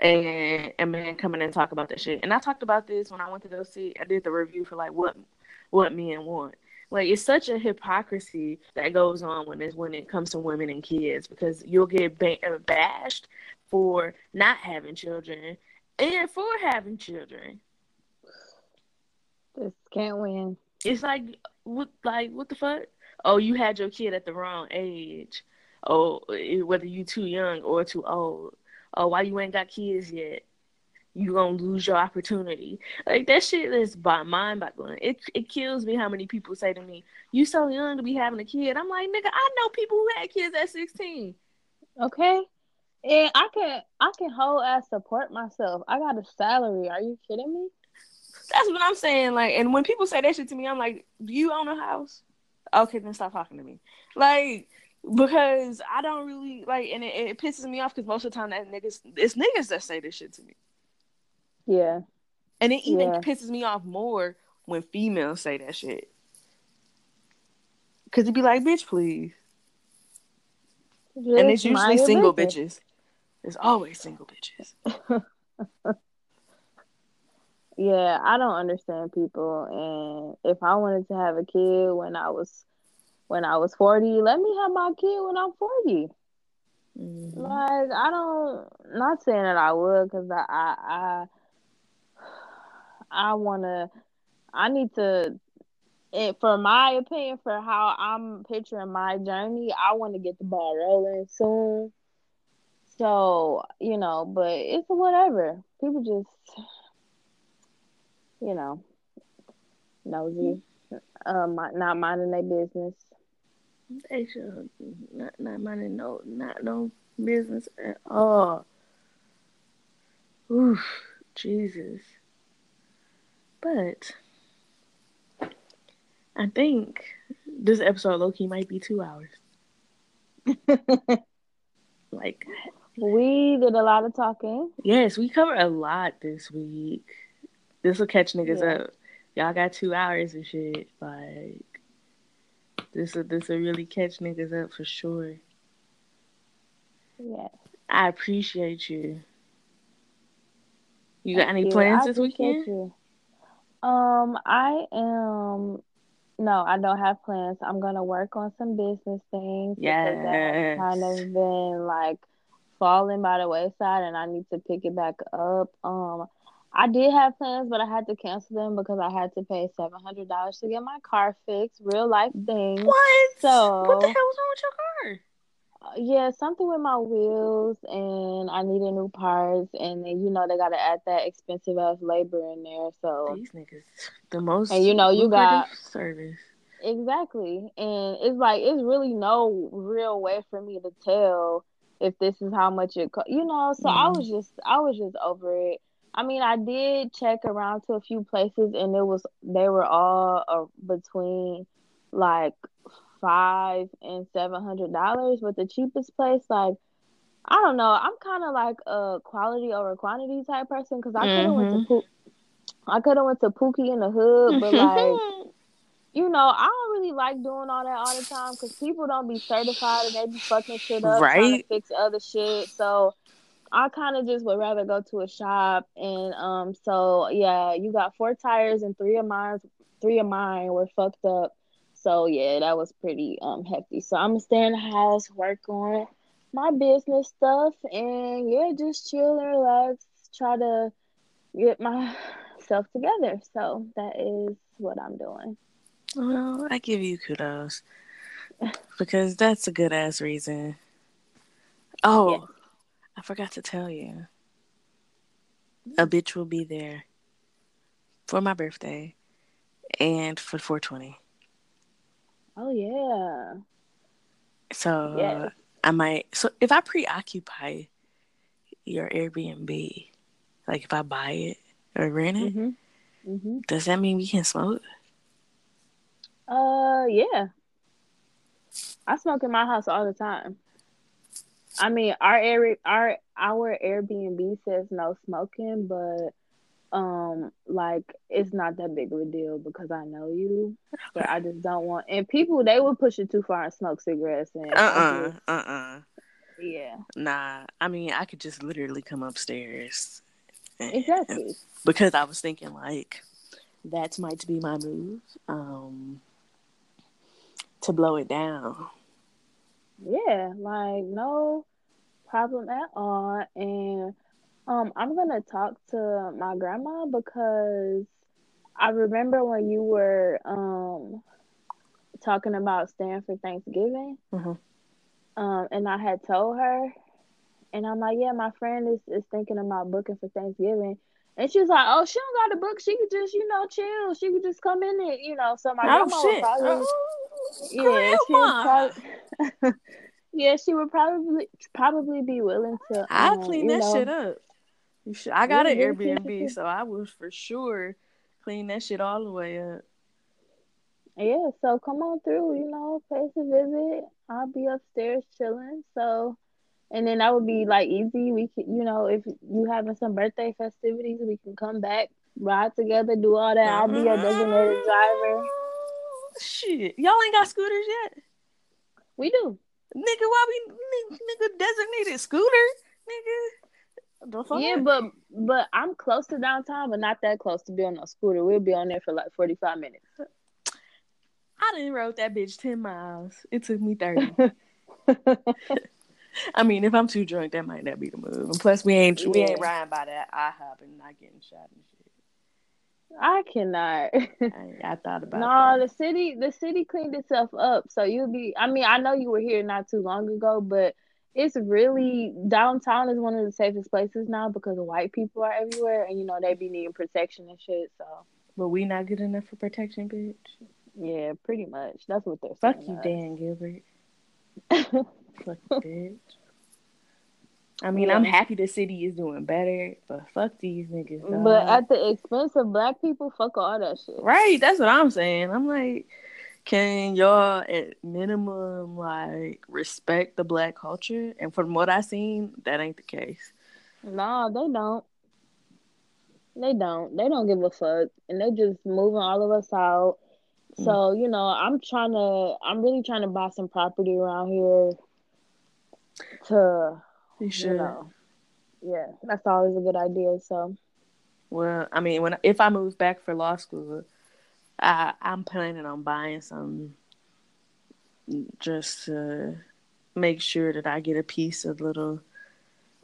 And a man coming and talk about that shit. And I talked about this when I went to go see. I did the review for like what what men want. Like it's such a hypocrisy that goes on when it's when it comes to women and kids because you'll get ba- uh, bashed for not having children and for having children. Just can't win. It's like what like what the fuck? Oh, you had your kid at the wrong age. Oh, eh, whether you too young or too old. Oh, why you ain't got kids yet? You gonna lose your opportunity. Like that shit is by mind boggling. It it kills me how many people say to me, "You so young to be having a kid." I'm like, nigga, I know people who had kids at 16. Okay, and I can I can whole ass support myself. I got a salary. Are you kidding me? That's what I'm saying. Like, and when people say that shit to me, I'm like, "Do you own a house?" Okay, then stop talking to me. Like, because I don't really like, and it, it pisses me off because most of the time that niggas, it's niggas that say this shit to me. Yeah. And it even yeah. pisses me off more when females say that shit. Cause it'd be like, bitch, please. Just and it's usually single bitches. It's always single bitches. Yeah, I don't understand people. And if I wanted to have a kid when I was when I was 40. Let me have my kid when I'm 40. Mm-hmm. Like I don't not saying that I would because I I I, I wanna I need to it, for my opinion for how I'm picturing my journey, I want to get the ball rolling soon. So, you know, but it's whatever. People just you know, nosy. Um, not minding their business. They should not not minding no not no business at all. Oof, Jesus. But I think this episode low key might be two hours. like we did a lot of talking. Yes, we covered a lot this week. This will catch niggas yeah. up. Y'all got two hours and shit. Like this will this will really catch niggas up for sure. Yeah. I appreciate you. You got Thank any you. plans I this weekend? You. Um, I am. No, I don't have plans. I'm gonna work on some business things that kind of been like falling by the wayside, and I need to pick it back up. Um, I did have plans, but I had to cancel them because I had to pay seven hundred dollars to get my car fixed. Real life thing. What? So what the hell was wrong with your car? yeah, something with my wheels, and I needed new parts, and then you know they gotta add that expensive ass labor in there. So these niggas, the most, and you know you got service exactly, and it's like it's really no real way for me to tell if this is how much it, co- you know. So mm-hmm. I was just, I was just over it. I mean, I did check around to a few places, and it was they were all uh, between like five and seven hundred dollars, but the cheapest place, like I don't know, I'm kind of like a quality over quantity type person because I could have mm-hmm. went to mm-hmm. I could have went to Pookie in the hood, but like. you know, I don't really like doing all that all the time because people don't be certified and they be fucking shit up right? trying to fix other shit. So I kind of just would rather go to a shop and um. So yeah, you got four tires and three of mine, three of mine were fucked up. So yeah, that was pretty um hefty. So I'm gonna stay in the house, work on my business stuff, and yeah, just chill and relax. Try to get myself together. So that is what I'm doing. Well, I give you kudos because that's a good ass reason. Oh, yeah. I forgot to tell you. A bitch will be there for my birthday and for 420. Oh yeah. So yeah. I might. So if I preoccupy your Airbnb, like if I buy it or rent it, mm-hmm. Mm-hmm. does that mean we can smoke? Uh, yeah. I smoke in my house all the time. I mean, our area, our our Airbnb says no smoking, but um like it's not that big of a deal because I know you, but I just don't want. And people they would push it too far and smoke cigarettes and uh uh uh uh. Yeah. Nah, I mean I could just literally come upstairs. Exactly. Because I was thinking like that might be my move. Um to blow it down. Yeah, like no problem at all. And um, I'm gonna talk to my grandma because I remember when you were um talking about staying for Thanksgiving. Mm-hmm. Um, and I had told her, and I'm like, yeah, my friend is, is thinking about booking for Thanksgiving. And she was like, "Oh, she don't got a book. She could just, you know, chill. She could just come in and, you know." So my oh, grandma shit. probably, oh, yeah, she would probably, yeah, she would probably probably be willing to. I'll um, clean that know, shit up. You should. I got an Airbnb, so I will for sure clean that shit all the way up. Yeah, so come on through. You know, place a visit. I'll be upstairs chilling. So, and then that would be like easy. We could, you know, if you having some birthday festivities, we can come back, ride together, do all that. I'll be a designated driver. Shit, y'all ain't got scooters yet. We do. Nigga, why we nigga designated scooter? Nigga, yeah, but but I'm close to downtown, but not that close to be on a scooter. We'll be on there for like 45 minutes. I didn't rode that bitch ten miles. It took me thirty. I mean, if I'm too drunk, that might not be the move. And plus, we ain't we ain't riding by that IHOP and not getting shot and shit. I cannot. I, I thought about. No, that. the city the city cleaned itself up, so you'll be. I mean, I know you were here not too long ago, but it's really downtown is one of the safest places now because the white people are everywhere, and you know they be needing protection and shit. So, but we not good enough for protection, bitch. Yeah, pretty much. That's what they're Fuck you, us. Dan Gilbert. fuck you, bitch. I mean, Yeah. I'm happy the city is doing better, but fuck these niggas. dog. But at the expense of black people, fuck all that shit. right, that's what I'm saying. I'm like, can y'all at minimum like respect the black culture? And from what I seen, that ain't the case. Nah, they don't. They don't. They don't give a fuck, and they just moving all of us out. Mm. So you know, I'm trying to. I'm really trying to buy some property around here. To You you know, yeah, that's always a good idea. So Well, I mean, when if I move back for law school, I I'm planning on buying some just to make sure that I get a piece of little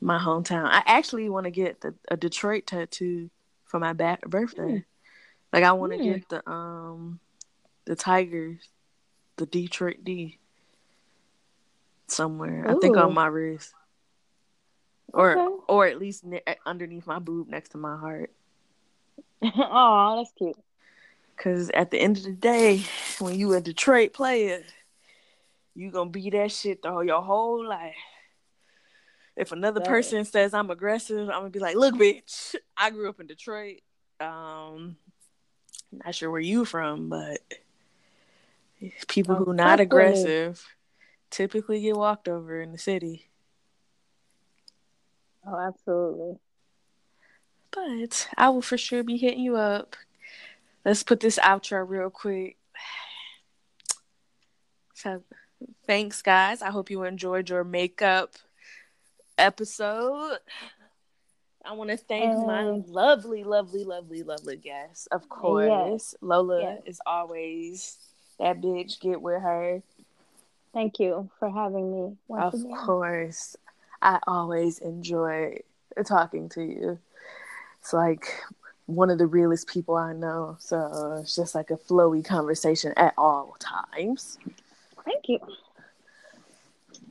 my hometown. I actually want to get the, a Detroit tattoo for my back birthday. Like I want to Hmm. get the um the Tigers, the Detroit D somewhere. I think on my wrist. Or Okay. or at least ne- underneath my boob next to my heart. oh, that's cute. Cause at the end of the day, when you a Detroit player, you gonna be that shit the whole your whole life. If another person says I'm aggressive, I'm gonna be like, "Look, bitch, I grew up in Detroit. Um, not sure where you from, but people who not aggressive typically get walked over in the city. Oh, absolutely. But I will for sure be hitting you up. Let's put this outro real quick. So, thanks, guys. I hope you enjoyed your makeup episode. I want to thank my Um, lovely, lovely, lovely, lovely guest. Of course, Lola Yes. is always that bitch. Get with her. Thank you for having me of again. course, I always enjoy talking to you. It's like one of the realest people I know. So it's just like a flowy conversation at all times. Thank you.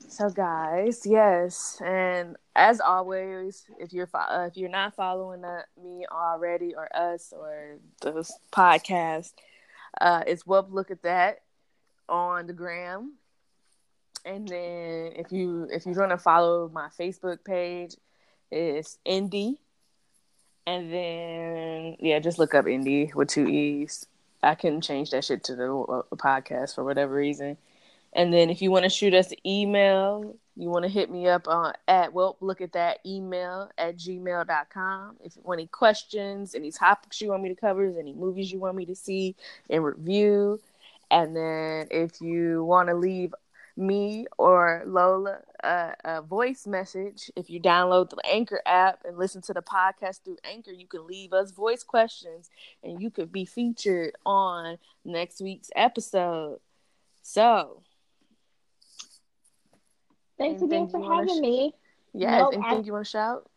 So guys, yes, and as always, if you're fo- uh, if you're not following uh, me already or us or this podcast, uh, it's well look at that on the gram. And then if you if you're gonna follow my Facebook page, it's Indie. And then yeah, just look up Indie with two E's. I couldn't change that shit to the uh, podcast for whatever reason. And then if you want to shoot us an email, you want to hit me up on at well look at that email at gmail.com. If you want any questions, any topics you want me to cover, any movies you want me to see and review. And then if you want to leave me or Lola a, a voice message, if you download the Anchor app and listen to the podcast through Anchor, you can leave us voice questions and you could be featured on next week's episode. So, Thanks again for having sh- me. yes, Nope, anything I- you want to shout?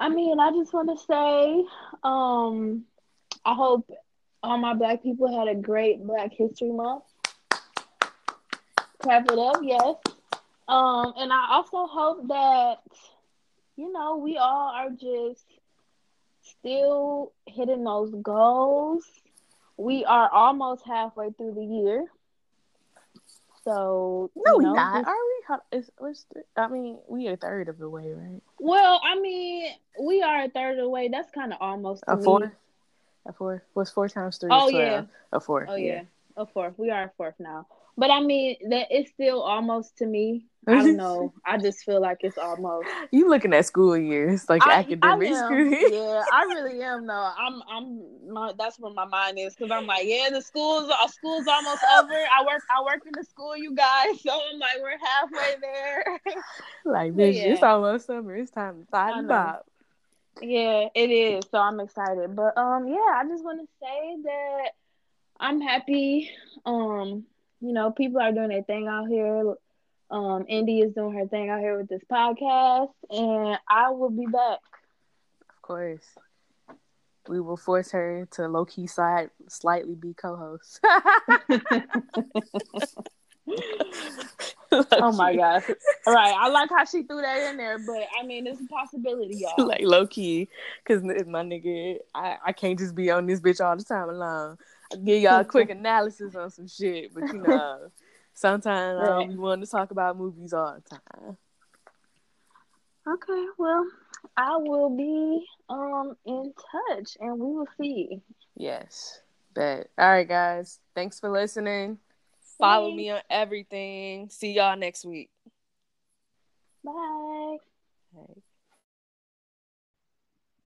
I mean, I just want to say, um, I hope all my black people had a great Black History Month. Clap it up, yes. Um, and I also hope that, you know, we all are just still hitting those goals. We are almost halfway through the year. So, No, we know, not. Are we? Is, the, I mean, we are a third of the way, right? well, I mean, we are a third of the way. That's kind of almost A fourth? A fourth? What's four times three? Oh, yeah. A fourth. Oh yeah, a fourth. We are a fourth now. But I mean, that it's still almost to me. I don't know. I just feel like it's almost. You looking at school years, like I, academic I school years. Yeah, I really am. though. I'm. I'm. My, that's where my mind is because I'm like, yeah, the school's uh, school's almost over. I work. I work in the school, you guys. So I'm like, we're halfway there. Like, bitch, yeah. it's almost summer. It's time to thought and know. yeah, it is. So I'm excited. But um, yeah, I just want to say that I'm happy. Um, you know, people are doing their thing out here. Um, Indy is doing her thing out here with this podcast, and I will be back. Of course. We will force her to low key side slightly be co host. oh my god! All right, I like how she threw that in there, but I mean, it's a possibility, y'all. like low key, because my nigga, I, I can't just be on this bitch all the time alone. Give y'all a quick analysis on some shit, but you know, sometimes right. I don't want to talk about movies all the time. Okay, well, I will be um in touch, and we will see. Yes, bet. All right, guys. Thanks for listening. Follow me on everything. See y'all next week. Bye. Bye.